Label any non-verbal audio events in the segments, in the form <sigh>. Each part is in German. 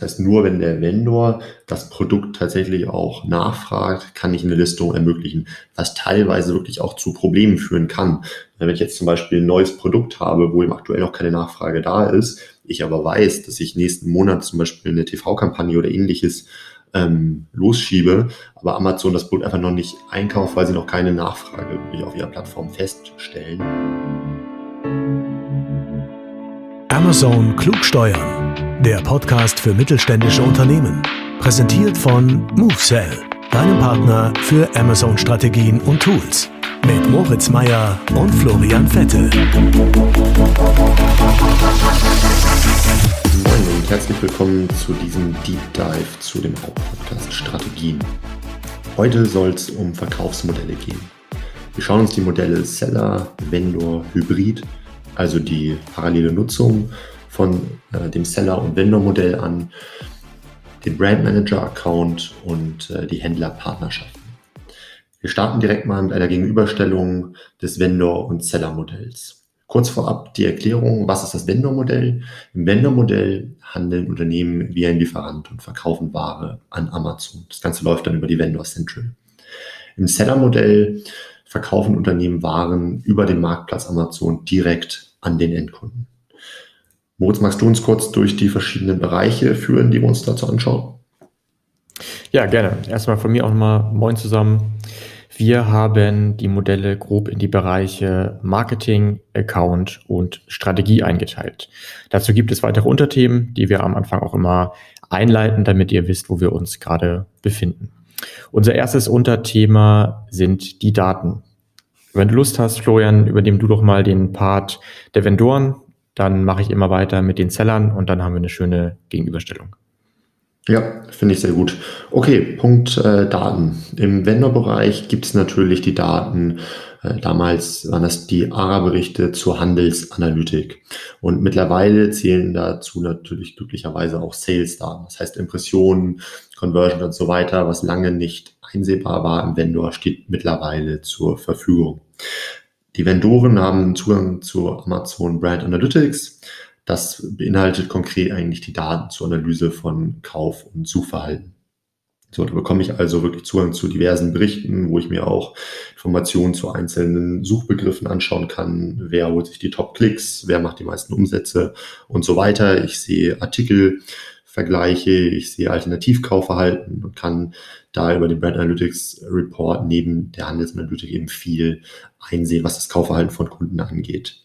Das heißt, nur wenn der Vendor das Produkt tatsächlich auch nachfragt, kann ich eine Listung ermöglichen, was teilweise wirklich auch zu Problemen führen kann. Wenn ich jetzt zum Beispiel ein neues Produkt habe, wo eben aktuell noch keine Nachfrage da ist, ich aber weiß, dass ich nächsten Monat zum Beispiel eine TV-Kampagne oder ähnliches ähm, losschiebe, aber Amazon das Produkt einfach noch nicht einkauft, weil sie noch keine Nachfrage wirklich auf ihrer Plattform feststellen. Amazon Klugsteuern, der Podcast für mittelständische Unternehmen. Präsentiert von MoveSell, deinem Partner für Amazon-Strategien und Tools. Mit Moritz Meyer und Florian Vettel. Moin und herzlich willkommen zu diesem Deep Dive zu dem Hauptpodcast Strategien. Heute soll es um Verkaufsmodelle gehen. Wir schauen uns die Modelle Seller, Vendor, Hybrid also die parallele Nutzung von äh, dem Seller- und Vendor-Modell an, den Brand Manager-Account und äh, die Händlerpartnerschaften. Wir starten direkt mal mit einer Gegenüberstellung des Vendor- und Seller-Modells. Kurz vorab die Erklärung, was ist das Vendor-Modell? Im Vendor-Modell handeln Unternehmen wie ein Lieferant und verkaufen Ware an Amazon. Das Ganze läuft dann über die Vendor Central. Im Seller-Modell verkaufen Unternehmen Waren über den Marktplatz Amazon direkt an den Endkunden. Moritz, magst du uns kurz durch die verschiedenen Bereiche führen, die wir uns dazu anschauen? Ja, gerne. Erstmal von mir auch nochmal Moin zusammen. Wir haben die Modelle grob in die Bereiche Marketing, Account und Strategie eingeteilt. Dazu gibt es weitere Unterthemen, die wir am Anfang auch immer einleiten, damit ihr wisst, wo wir uns gerade befinden. Unser erstes Unterthema sind die Daten. Wenn du Lust hast, Florian, übernimm du doch mal den Part der Vendoren. Dann mache ich immer weiter mit den Sellern und dann haben wir eine schöne Gegenüberstellung. Ja, finde ich sehr gut. Okay, Punkt äh, Daten. Im Vendor-Bereich gibt es natürlich die Daten. Äh, damals waren das die ARA-Berichte zur Handelsanalytik. Und mittlerweile zählen dazu natürlich glücklicherweise auch Sales-Daten. Das heißt Impressionen, Conversion und so weiter, was lange nicht einsehbar war im Vendor, steht mittlerweile zur Verfügung. Die Vendoren haben Zugang zu Amazon Brand Analytics. Das beinhaltet konkret eigentlich die Daten zur Analyse von Kauf- und Suchverhalten. So, da bekomme ich also wirklich Zugang zu diversen Berichten, wo ich mir auch Informationen zu einzelnen Suchbegriffen anschauen kann. Wer holt sich die Top-Klicks? Wer macht die meisten Umsätze? Und so weiter. Ich sehe Artikel, Vergleiche, ich sehe Alternativkaufverhalten und kann da über den Brand Analytics Report neben der Handelsanalytik eben viel einsehen, was das Kaufverhalten von Kunden angeht.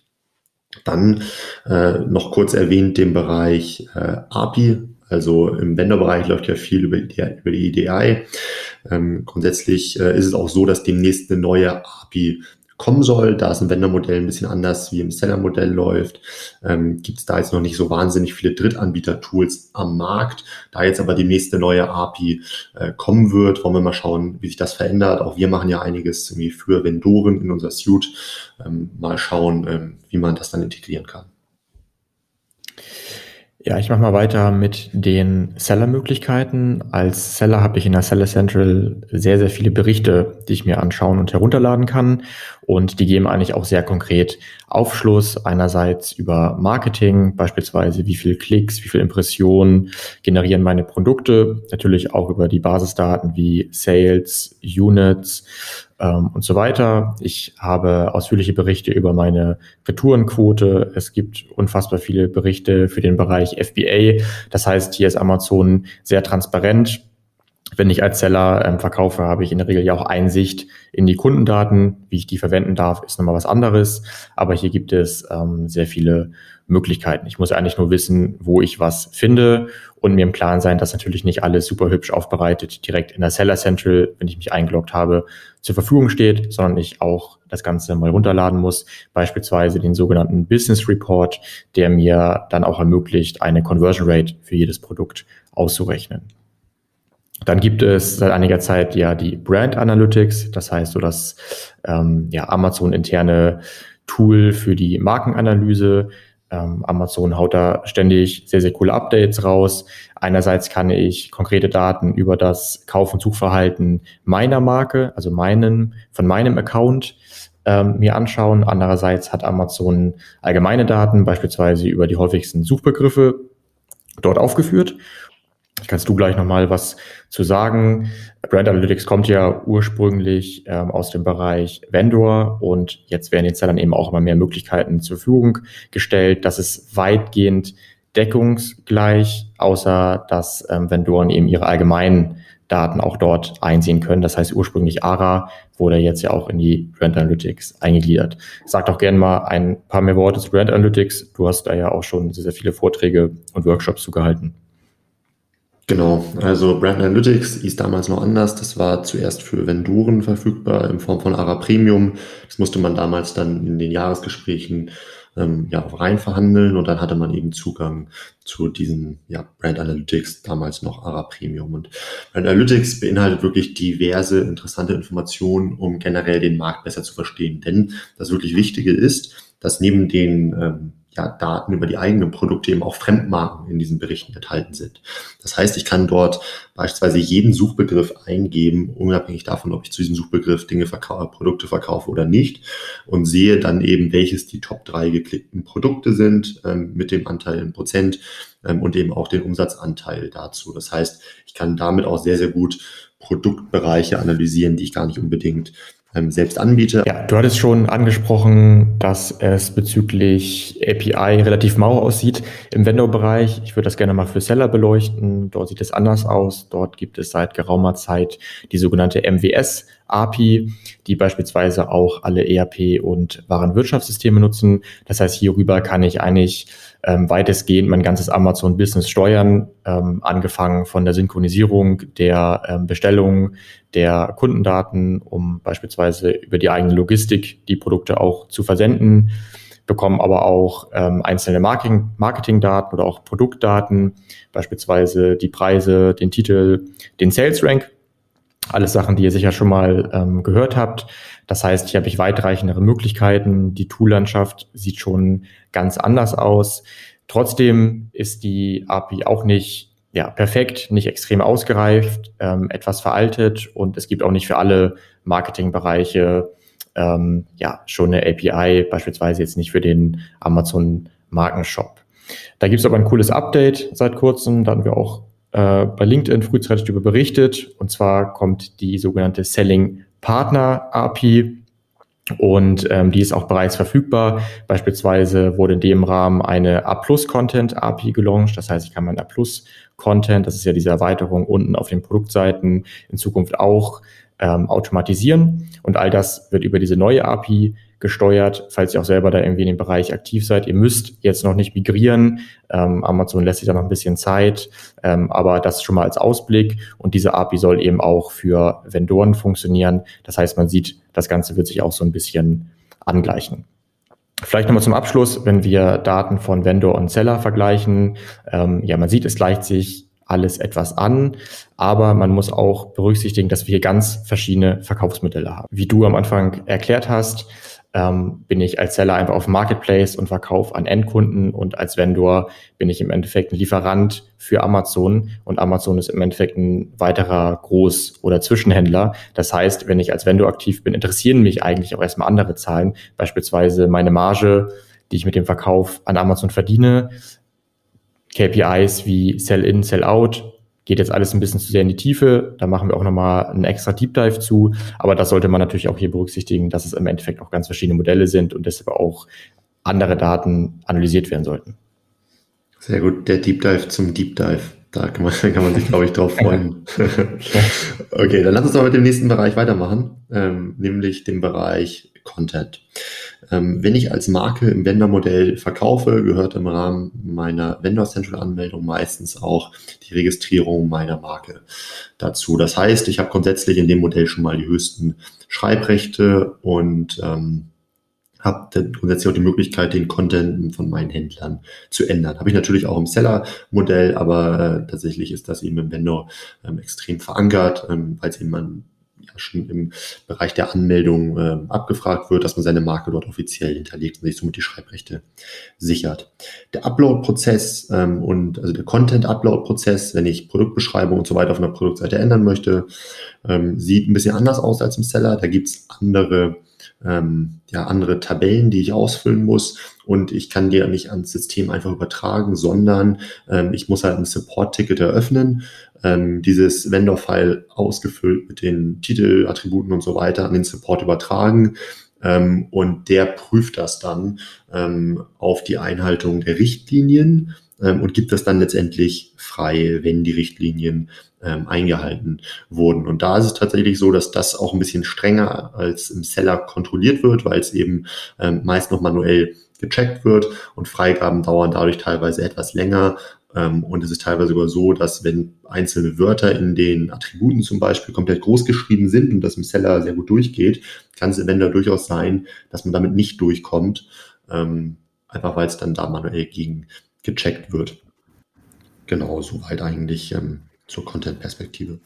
Dann äh, noch kurz erwähnt den Bereich äh, API. Also im Vendor-Bereich läuft ja viel über die, über die EDI. Ähm, grundsätzlich äh, ist es auch so, dass demnächst eine neue API kommen soll. Da es im Vendor-Modell ein bisschen anders wie im Seller-Modell läuft, ähm, gibt es da jetzt noch nicht so wahnsinnig viele Drittanbieter-Tools am Markt. Da jetzt aber die nächste neue API äh, kommen wird, wollen wir mal schauen, wie sich das verändert. Auch wir machen ja einiges irgendwie für Vendoren in unser Suite. Ähm, mal schauen, ähm, wie man das dann integrieren kann. Ja, ich mache mal weiter mit den Seller-Möglichkeiten. Als Seller habe ich in der Seller Central sehr, sehr viele Berichte, die ich mir anschauen und herunterladen kann. Und die geben eigentlich auch sehr konkret Aufschluss. Einerseits über Marketing, beispielsweise wie viel Klicks, wie viel Impressionen generieren meine Produkte. Natürlich auch über die Basisdaten wie Sales, Units, ähm, und so weiter. Ich habe ausführliche Berichte über meine Retourenquote. Es gibt unfassbar viele Berichte für den Bereich FBA. Das heißt, hier ist Amazon sehr transparent. Wenn ich als Seller ähm, verkaufe, habe ich in der Regel ja auch Einsicht in die Kundendaten. Wie ich die verwenden darf, ist nochmal was anderes. Aber hier gibt es ähm, sehr viele Möglichkeiten. Ich muss eigentlich nur wissen, wo ich was finde und mir im Klaren sein, dass natürlich nicht alles super hübsch aufbereitet direkt in der Seller Central, wenn ich mich eingeloggt habe, zur Verfügung steht, sondern ich auch das Ganze mal runterladen muss, beispielsweise den sogenannten Business Report, der mir dann auch ermöglicht, eine Conversion Rate für jedes Produkt auszurechnen. Dann gibt es seit einiger Zeit ja die Brand Analytics, das heißt so das ähm, ja, Amazon interne Tool für die Markenanalyse. Ähm, Amazon haut da ständig sehr, sehr coole Updates raus. Einerseits kann ich konkrete Daten über das Kauf- und Suchverhalten meiner Marke, also meinen, von meinem Account ähm, mir anschauen. Andererseits hat Amazon allgemeine Daten, beispielsweise über die häufigsten Suchbegriffe dort aufgeführt. Kannst du gleich nochmal was zu sagen. Brand Analytics kommt ja ursprünglich ähm, aus dem Bereich Vendor und jetzt werden den Sellern eben auch immer mehr Möglichkeiten zur Verfügung gestellt. Das ist weitgehend deckungsgleich, außer dass ähm, Vendoren eben ihre allgemeinen Daten auch dort einsehen können. Das heißt ursprünglich ARA wurde jetzt ja auch in die Brand Analytics eingegliedert. Sag doch gerne mal ein paar mehr Worte zu Brand Analytics. Du hast da ja auch schon sehr, sehr viele Vorträge und Workshops zugehalten. Genau, also Brand Analytics ist damals noch anders. Das war zuerst für Vendoren verfügbar in Form von ARA Premium. Das musste man damals dann in den Jahresgesprächen ähm, ja, rein verhandeln und dann hatte man eben Zugang zu diesen ja, Brand Analytics, damals noch ARA Premium. Und Brand Analytics beinhaltet wirklich diverse interessante Informationen, um generell den Markt besser zu verstehen. Denn das wirklich Wichtige ist, dass neben den ähm, ja, Daten über die eigenen Produkte eben auch Fremdmarken in diesen Berichten enthalten sind. Das heißt, ich kann dort beispielsweise jeden Suchbegriff eingeben, unabhängig davon, ob ich zu diesem Suchbegriff Dinge verkaufe, Produkte verkaufe oder nicht und sehe dann eben, welches die Top drei geklickten Produkte sind ähm, mit dem Anteil in Prozent ähm, und eben auch den Umsatzanteil dazu. Das heißt, ich kann damit auch sehr, sehr gut Produktbereiche analysieren, die ich gar nicht unbedingt selbst anbiete. Ja, du hattest schon angesprochen, dass es bezüglich API relativ mau aussieht im Vendor-Bereich. Ich würde das gerne mal für Seller beleuchten. Dort sieht es anders aus. Dort gibt es seit geraumer Zeit die sogenannte MWS API, die beispielsweise auch alle ERP und Warenwirtschaftssysteme nutzen. Das heißt, hierüber kann ich eigentlich ähm, weitestgehend mein ganzes Amazon-Business steuern, ähm, angefangen von der Synchronisierung der ähm, Bestellungen, der Kundendaten, um beispielsweise über die eigene Logistik die Produkte auch zu versenden, bekommen aber auch ähm, einzelne Marketing, Marketingdaten oder auch Produktdaten, beispielsweise die Preise, den Titel, den Sales Rank alles Sachen, die ihr sicher schon mal ähm, gehört habt. Das heißt, hier habe ich weitreichendere Möglichkeiten. Die Toollandschaft sieht schon ganz anders aus. Trotzdem ist die API auch nicht ja, perfekt, nicht extrem ausgereift, ähm, etwas veraltet und es gibt auch nicht für alle Marketingbereiche ähm, ja, schon eine API, beispielsweise jetzt nicht für den Amazon Markenshop. Da gibt es aber ein cooles Update seit kurzem. Da hatten wir auch äh, bei LinkedIn frühzeitig darüber berichtet. Und zwar kommt die sogenannte Selling Partner API und ähm, die ist auch bereits verfügbar. Beispielsweise wurde in dem Rahmen eine A-Plus-Content API gelauncht. Das heißt, ich kann mein A-Plus-Content, das ist ja diese Erweiterung unten auf den Produktseiten, in Zukunft auch ähm, automatisieren. Und all das wird über diese neue API gesteuert, falls ihr auch selber da irgendwie in dem Bereich aktiv seid. Ihr müsst jetzt noch nicht migrieren. Ähm, Amazon lässt sich da noch ein bisschen Zeit, ähm, aber das schon mal als Ausblick. Und diese API soll eben auch für Vendoren funktionieren. Das heißt, man sieht, das Ganze wird sich auch so ein bisschen angleichen. Vielleicht nochmal zum Abschluss, wenn wir Daten von Vendor und Seller vergleichen. Ähm, ja, man sieht, es gleicht sich alles etwas an, aber man muss auch berücksichtigen, dass wir hier ganz verschiedene Verkaufsmodelle haben. Wie du am Anfang erklärt hast, ähm, bin ich als Seller einfach auf Marketplace und verkaufe an Endkunden und als Vendor bin ich im Endeffekt ein Lieferant für Amazon. Und Amazon ist im Endeffekt ein weiterer Groß- oder Zwischenhändler. Das heißt, wenn ich als Vendor aktiv bin, interessieren mich eigentlich auch erstmal andere Zahlen, beispielsweise meine Marge, die ich mit dem Verkauf an Amazon verdiene, KPIs wie Sell-in, Sell-out, Geht jetzt alles ein bisschen zu sehr in die Tiefe. Da machen wir auch nochmal einen extra Deep Dive zu. Aber das sollte man natürlich auch hier berücksichtigen, dass es im Endeffekt auch ganz verschiedene Modelle sind und deshalb auch andere Daten analysiert werden sollten. Sehr gut. Der Deep Dive zum Deep Dive. Da kann man, <laughs> kann man sich, glaube ich, drauf freuen. <laughs> okay, dann lass uns mal mit dem nächsten Bereich weitermachen, ähm, nämlich dem Bereich Content. Ähm, wenn ich als Marke im Vendor-Modell verkaufe, gehört im Rahmen meiner Vendor Central Anmeldung meistens auch die Registrierung meiner Marke dazu. Das heißt, ich habe grundsätzlich in dem Modell schon mal die höchsten Schreibrechte und ähm, habe grundsätzlich auch die Möglichkeit, den Content von meinen Händlern zu ändern. Habe ich natürlich auch im Seller-Modell, aber äh, tatsächlich ist das eben im Vendor ähm, extrem verankert, ähm, weil es eben ja schon im Bereich der Anmeldung äh, abgefragt wird, dass man seine Marke dort offiziell hinterlegt und sich somit die Schreibrechte sichert. Der Upload-Prozess ähm, und also der Content-Upload-Prozess, wenn ich Produktbeschreibung und so weiter auf einer Produktseite ändern möchte, ähm, sieht ein bisschen anders aus als im Seller. Da gibt's andere ähm, ja, andere Tabellen, die ich ausfüllen muss und ich kann die ja nicht ans System einfach übertragen, sondern ähm, ich muss halt ein Support-Ticket eröffnen, ähm, dieses Vendor-File ausgefüllt mit den Titelattributen und so weiter an den Support übertragen ähm, und der prüft das dann ähm, auf die Einhaltung der Richtlinien ähm, und gibt das dann letztendlich frei, wenn die Richtlinien ähm, eingehalten wurden. Und da ist es tatsächlich so, dass das auch ein bisschen strenger als im Seller kontrolliert wird, weil es eben ähm, meist noch manuell gecheckt wird und Freigaben dauern dadurch teilweise etwas länger. Ähm, und es ist teilweise sogar so, dass wenn einzelne Wörter in den Attributen zum Beispiel komplett groß geschrieben sind und das im Seller sehr gut durchgeht, kann es eventuell durchaus sein, dass man damit nicht durchkommt, ähm, einfach weil es dann da manuell gegen gecheckt wird. Genau, soweit eigentlich ähm, zur Content-Perspektive.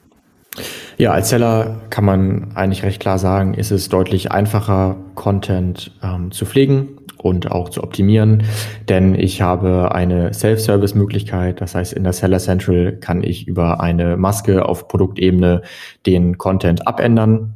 Ja, als Seller kann man eigentlich recht klar sagen, ist es deutlich einfacher, Content ähm, zu pflegen und auch zu optimieren, denn ich habe eine Self-Service-Möglichkeit. Das heißt, in der Seller Central kann ich über eine Maske auf Produktebene den Content abändern.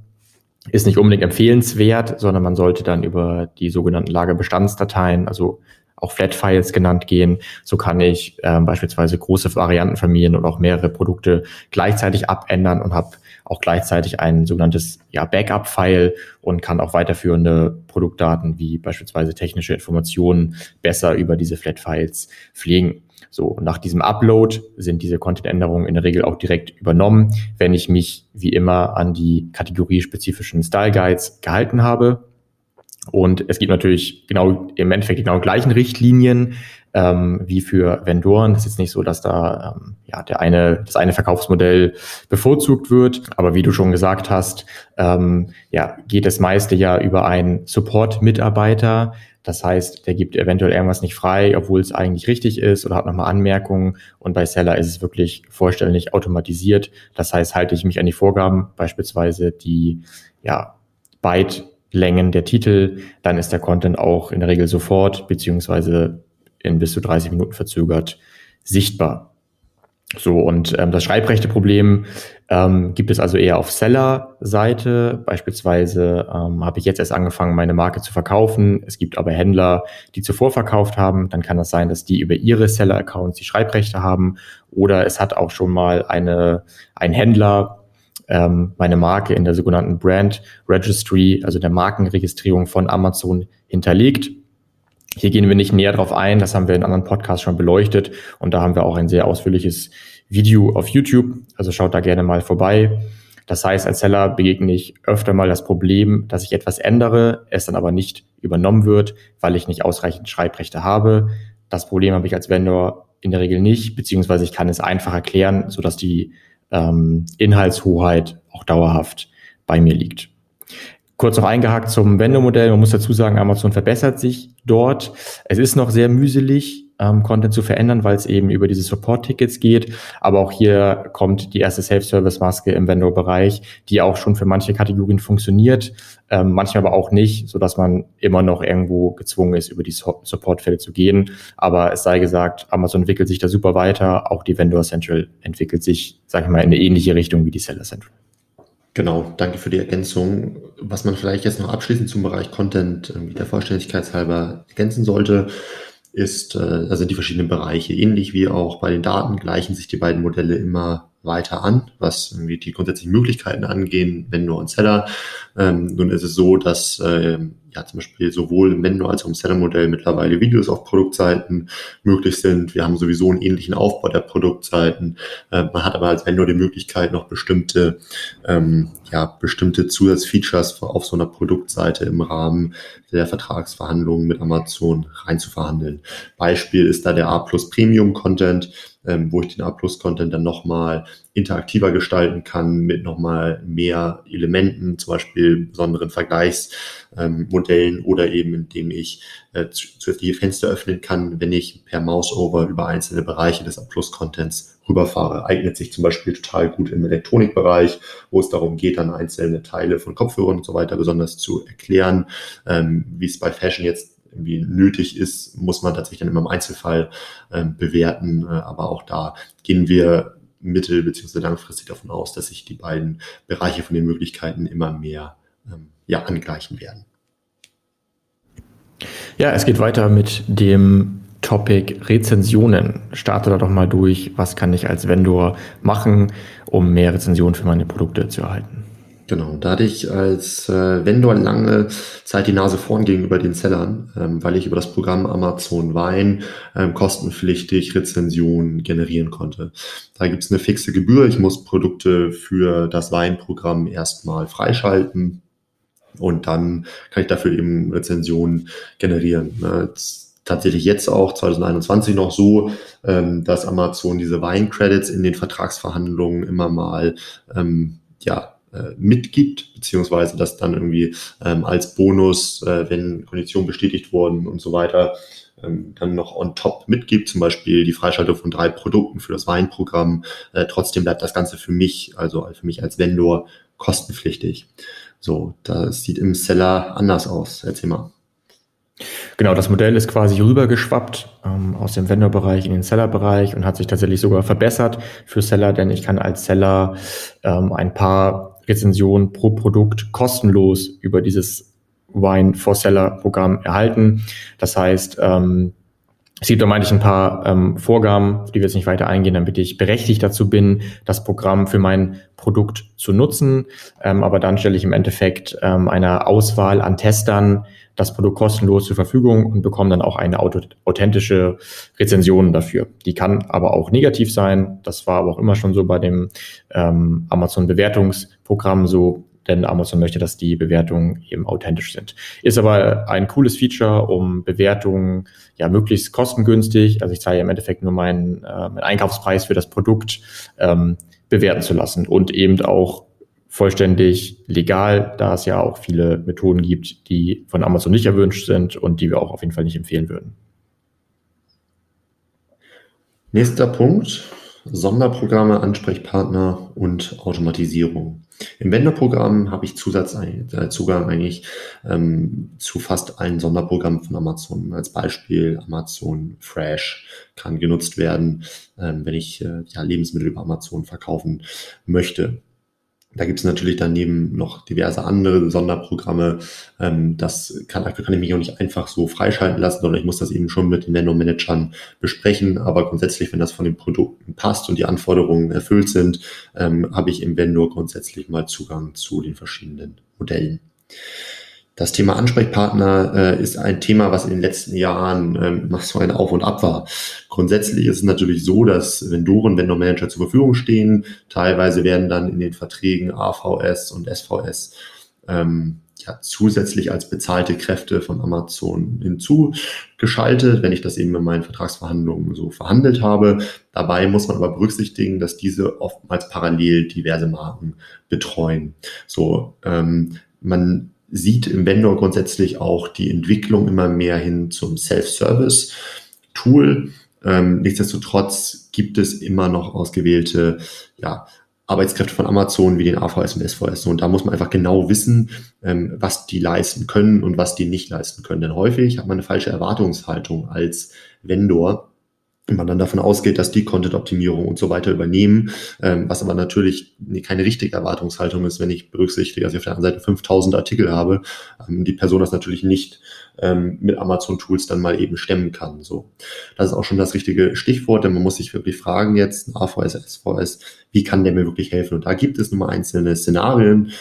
Ist nicht unbedingt empfehlenswert, sondern man sollte dann über die sogenannten Lagerbestandsdateien, also auch Flat-Files genannt gehen. So kann ich äh, beispielsweise große Variantenfamilien und auch mehrere Produkte gleichzeitig abändern und habe auch gleichzeitig ein sogenanntes ja, Backup-File und kann auch weiterführende Produktdaten wie beispielsweise technische Informationen besser über diese Flat-Files pflegen. So, nach diesem Upload sind diese Content-Änderungen in der Regel auch direkt übernommen, wenn ich mich wie immer an die kategoriespezifischen Style Guides gehalten habe. Und es gibt natürlich genau im Endeffekt die genau gleichen Richtlinien ähm, wie für Vendoren. Das ist jetzt nicht so, dass da ähm, ja der eine das eine Verkaufsmodell bevorzugt wird, aber wie du schon gesagt hast, ähm, ja geht das meiste ja über einen Support-Mitarbeiter. Das heißt, der gibt eventuell irgendwas nicht frei, obwohl es eigentlich richtig ist oder hat nochmal Anmerkungen. Und bei Seller ist es wirklich vollständig automatisiert. Das heißt, halte ich mich an die Vorgaben, beispielsweise die ja, Byte Längen der Titel, dann ist der Content auch in der Regel sofort beziehungsweise in bis zu 30 Minuten verzögert sichtbar. So, und ähm, das Schreibrechte-Problem ähm, gibt es also eher auf Seller-Seite. Beispielsweise ähm, habe ich jetzt erst angefangen, meine Marke zu verkaufen. Es gibt aber Händler, die zuvor verkauft haben. Dann kann das sein, dass die über ihre Seller-Accounts die Schreibrechte haben. Oder es hat auch schon mal eine, ein Händler ähm, meine Marke in der sogenannten Brand Registry, also der Markenregistrierung von Amazon hinterlegt. Hier gehen wir nicht näher drauf ein, das haben wir in anderen Podcasts schon beleuchtet und da haben wir auch ein sehr ausführliches Video auf YouTube, also schaut da gerne mal vorbei. Das heißt, als Seller begegne ich öfter mal das Problem, dass ich etwas ändere, es dann aber nicht übernommen wird, weil ich nicht ausreichend Schreibrechte habe. Das Problem habe ich als Vendor in der Regel nicht, beziehungsweise ich kann es einfach erklären, sodass die ähm, Inhaltshoheit auch dauerhaft bei mir liegt. Kurz noch eingehakt zum Vendor-Modell. Man muss dazu sagen, Amazon verbessert sich dort. Es ist noch sehr mühselig, ähm, Content zu verändern, weil es eben über diese Support-Tickets geht. Aber auch hier kommt die erste Self-Service-Maske im Vendor-Bereich, die auch schon für manche Kategorien funktioniert, ähm, manchmal aber auch nicht, so dass man immer noch irgendwo gezwungen ist, über die Support-Fälle zu gehen. Aber es sei gesagt, Amazon entwickelt sich da super weiter. Auch die Vendor Central entwickelt sich, sage ich mal, in eine ähnliche Richtung wie die Seller Central. Genau, danke für die Ergänzung. Was man vielleicht jetzt noch abschließend zum Bereich Content äh, der Vollständigkeit halber ergänzen sollte, ist, äh, also die verschiedenen Bereiche. Ähnlich wie auch bei den Daten gleichen sich die beiden Modelle immer weiter an, was irgendwie die grundsätzlichen Möglichkeiten angehen, Vendor und Seller. Ähm, nun ist es so, dass äh, ja zum Beispiel sowohl im Vendor als auch im Seller-Modell mittlerweile Videos auf Produktseiten möglich sind. Wir haben sowieso einen ähnlichen Aufbau der Produktseiten. Äh, man hat aber als Vendor die Möglichkeit, noch bestimmte, ähm, ja, bestimmte Zusatzfeatures auf so einer Produktseite im Rahmen der Vertragsverhandlungen mit Amazon reinzuverhandeln. Beispiel ist da der A Plus Premium Content ähm, wo ich den A-Plus-Content dann nochmal interaktiver gestalten kann mit nochmal mehr Elementen, zum Beispiel besonderen Vergleichsmodellen ähm, oder eben indem ich äh, zusätzliche Fenster öffnen kann, wenn ich per Mouse-Over über einzelne Bereiche des A-Plus-Contents rüberfahre. Eignet sich zum Beispiel total gut im Elektronikbereich, wo es darum geht, dann einzelne Teile von Kopfhörern und so weiter besonders zu erklären, ähm, wie es bei Fashion jetzt irgendwie nötig ist, muss man tatsächlich dann immer im Einzelfall ähm, bewerten. Äh, aber auch da gehen wir mittel- bzw. langfristig davon aus, dass sich die beiden Bereiche von den Möglichkeiten immer mehr ähm, ja, angleichen werden. Ja, es geht weiter mit dem Topic Rezensionen. Starte da doch mal durch. Was kann ich als Vendor machen, um mehr Rezensionen für meine Produkte zu erhalten? Genau, da hatte ich als äh, Vendor lange Zeit die Nase vorn gegenüber den Sellern, ähm, weil ich über das Programm Amazon Wein ähm, kostenpflichtig Rezensionen generieren konnte. Da gibt es eine fixe Gebühr. Ich muss Produkte für das Weinprogramm erstmal freischalten und dann kann ich dafür eben Rezensionen generieren. Ne? tatsächlich jetzt auch 2021 noch so, ähm, dass Amazon diese Weincredits in den Vertragsverhandlungen immer mal ähm, ja, äh, mitgibt, beziehungsweise das dann irgendwie ähm, als Bonus, äh, wenn Konditionen bestätigt wurden und so weiter, ähm, dann noch on top mitgibt, zum Beispiel die Freischaltung von drei Produkten für das Weinprogramm. Äh, trotzdem bleibt das Ganze für mich, also für mich als Vendor, kostenpflichtig. So, das sieht im Seller anders aus. Erzähl mal. Genau, das Modell ist quasi rübergeschwappt ähm, aus dem Vendor-Bereich in den Seller-Bereich und hat sich tatsächlich sogar verbessert für Seller, denn ich kann als Seller ähm, ein paar Rezension pro Produkt kostenlos über dieses Wine for Seller Programm erhalten. Das heißt, ähm, es gibt da manchmal ein paar ähm, Vorgaben, die wir jetzt nicht weiter eingehen, damit ich berechtigt dazu bin, das Programm für mein Produkt zu nutzen. Ähm, aber dann stelle ich im Endeffekt ähm, eine Auswahl an Testern das Produkt kostenlos zur Verfügung und bekomme dann auch eine authentische Rezension dafür. Die kann aber auch negativ sein. Das war aber auch immer schon so bei dem ähm, Amazon-Bewertungsprogramm so denn Amazon möchte, dass die Bewertungen eben authentisch sind. Ist aber ein cooles Feature, um Bewertungen ja möglichst kostengünstig, also ich zahle im Endeffekt nur meinen, äh, meinen Einkaufspreis für das Produkt, ähm, bewerten zu lassen und eben auch vollständig legal, da es ja auch viele Methoden gibt, die von Amazon nicht erwünscht sind und die wir auch auf jeden Fall nicht empfehlen würden. Nächster Punkt, Sonderprogramme, Ansprechpartner und Automatisierung. Im Vendor-Programm habe ich Zusatzzugang äh, eigentlich ähm, zu fast allen Sonderprogrammen von Amazon. Als Beispiel Amazon Fresh kann genutzt werden, ähm, wenn ich äh, ja, Lebensmittel über Amazon verkaufen möchte. Da gibt es natürlich daneben noch diverse andere Sonderprogramme. Ähm, das kann, kann ich mich auch nicht einfach so freischalten lassen, sondern ich muss das eben schon mit den Nano-Managern besprechen. Aber grundsätzlich, wenn das von den Produkten passt und die Anforderungen erfüllt sind, ähm, habe ich im Vendor grundsätzlich mal Zugang zu den verschiedenen Modellen. Das Thema Ansprechpartner äh, ist ein Thema, was in den letzten Jahren ähm, so ein Auf und Ab war. Grundsätzlich ist es natürlich so, dass Vendoren, Vendor Manager zur Verfügung stehen. Teilweise werden dann in den Verträgen AVS und SVS ähm, ja, zusätzlich als bezahlte Kräfte von Amazon hinzugeschaltet, wenn ich das eben in meinen Vertragsverhandlungen so verhandelt habe. Dabei muss man aber berücksichtigen, dass diese oftmals parallel diverse Marken betreuen. So, ähm, man sieht im Vendor grundsätzlich auch die Entwicklung immer mehr hin zum Self-Service-Tool. Ähm, nichtsdestotrotz gibt es immer noch ausgewählte ja, Arbeitskräfte von Amazon wie den AVS und SVS. Und da muss man einfach genau wissen, ähm, was die leisten können und was die nicht leisten können. Denn häufig hat man eine falsche Erwartungshaltung als Vendor und man dann davon ausgeht, dass die Content-Optimierung und so weiter übernehmen, ähm, was aber natürlich keine richtige Erwartungshaltung ist, wenn ich berücksichtige, dass ich auf der anderen Seite 5000 Artikel habe, ähm, die Person das natürlich nicht ähm, mit Amazon-Tools dann mal eben stemmen kann. So, Das ist auch schon das richtige Stichwort, denn man muss sich wirklich fragen jetzt, AVS, SVS, wie kann der mir wirklich helfen? Und da gibt es nun mal einzelne Szenarien,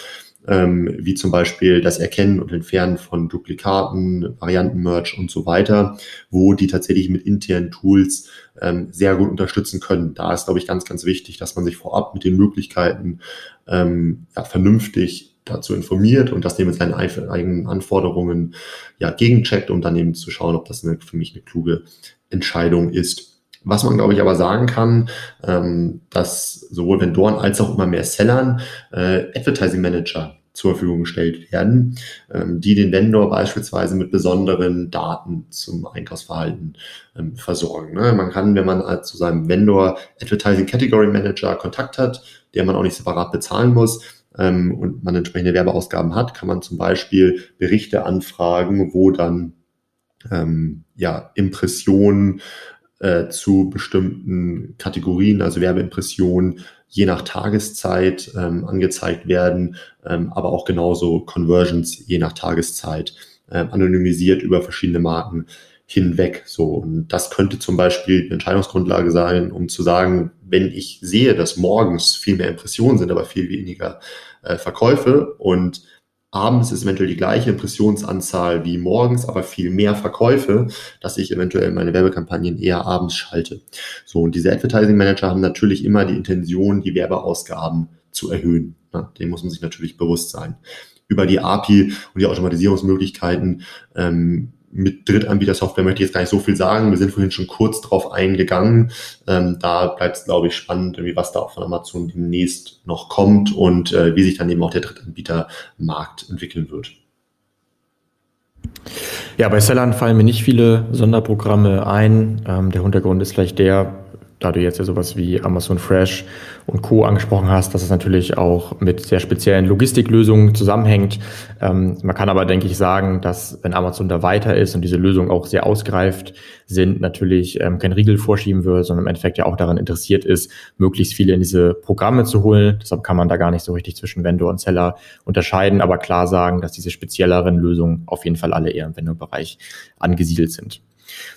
ähm, wie zum Beispiel das Erkennen und Entfernen von Duplikaten, Varianten-Merge und so weiter, wo die tatsächlich mit internen Tools ähm, sehr gut unterstützen können. Da ist, glaube ich, ganz, ganz wichtig, dass man sich vorab mit den Möglichkeiten ähm, ja, vernünftig dazu informiert und das eben mit seinen eigenen Anforderungen ja gegencheckt, um dann eben zu schauen, ob das eine, für mich eine kluge Entscheidung ist. Was man, glaube ich, aber sagen kann, ähm, dass sowohl Vendoren als auch immer mehr Sellern äh, Advertising Manager zur Verfügung gestellt werden, ähm, die den Vendor beispielsweise mit besonderen Daten zum Einkaufsverhalten ähm, versorgen. Ne? Man kann, wenn man halt zu seinem Vendor Advertising Category Manager Kontakt hat, der man auch nicht separat bezahlen muss, ähm, und man entsprechende Werbeausgaben hat, kann man zum Beispiel Berichte anfragen, wo dann ähm, ja, Impressionen äh, zu bestimmten Kategorien, also Werbeimpressionen, je nach Tageszeit ähm, angezeigt werden, ähm, aber auch genauso Conversions je nach Tageszeit äh, anonymisiert über verschiedene Marken hinweg. So, und das könnte zum Beispiel eine Entscheidungsgrundlage sein, um zu sagen, wenn ich sehe, dass morgens viel mehr Impressionen sind, aber viel weniger äh, Verkäufe und abends ist eventuell die gleiche Impressionsanzahl wie morgens, aber viel mehr Verkäufe, dass ich eventuell meine Werbekampagnen eher abends schalte. So, und diese Advertising Manager haben natürlich immer die Intention, die Werbeausgaben zu erhöhen. Ja, dem muss man sich natürlich bewusst sein. Über die API und die Automatisierungsmöglichkeiten ähm, mit Drittanbieter-Software möchte ich jetzt gar nicht so viel sagen. Wir sind vorhin schon kurz drauf eingegangen. Ähm, da bleibt es, glaube ich, spannend, irgendwie, was da auch von Amazon demnächst noch kommt und äh, wie sich dann eben auch der Drittanbietermarkt entwickeln wird. Ja, bei Sellern fallen mir nicht viele Sonderprogramme ein. Ähm, der Hintergrund ist vielleicht der, da du jetzt ja sowas wie Amazon Fresh und Co. angesprochen hast, dass es natürlich auch mit sehr speziellen Logistiklösungen zusammenhängt. Ähm, man kann aber, denke ich, sagen, dass wenn Amazon da weiter ist und diese Lösungen auch sehr ausgereift sind, natürlich ähm, kein Riegel vorschieben wird, sondern im Endeffekt ja auch daran interessiert ist, möglichst viele in diese Programme zu holen. Deshalb kann man da gar nicht so richtig zwischen Vendor und Seller unterscheiden, aber klar sagen, dass diese spezielleren Lösungen auf jeden Fall alle eher im Vendor-Bereich angesiedelt sind.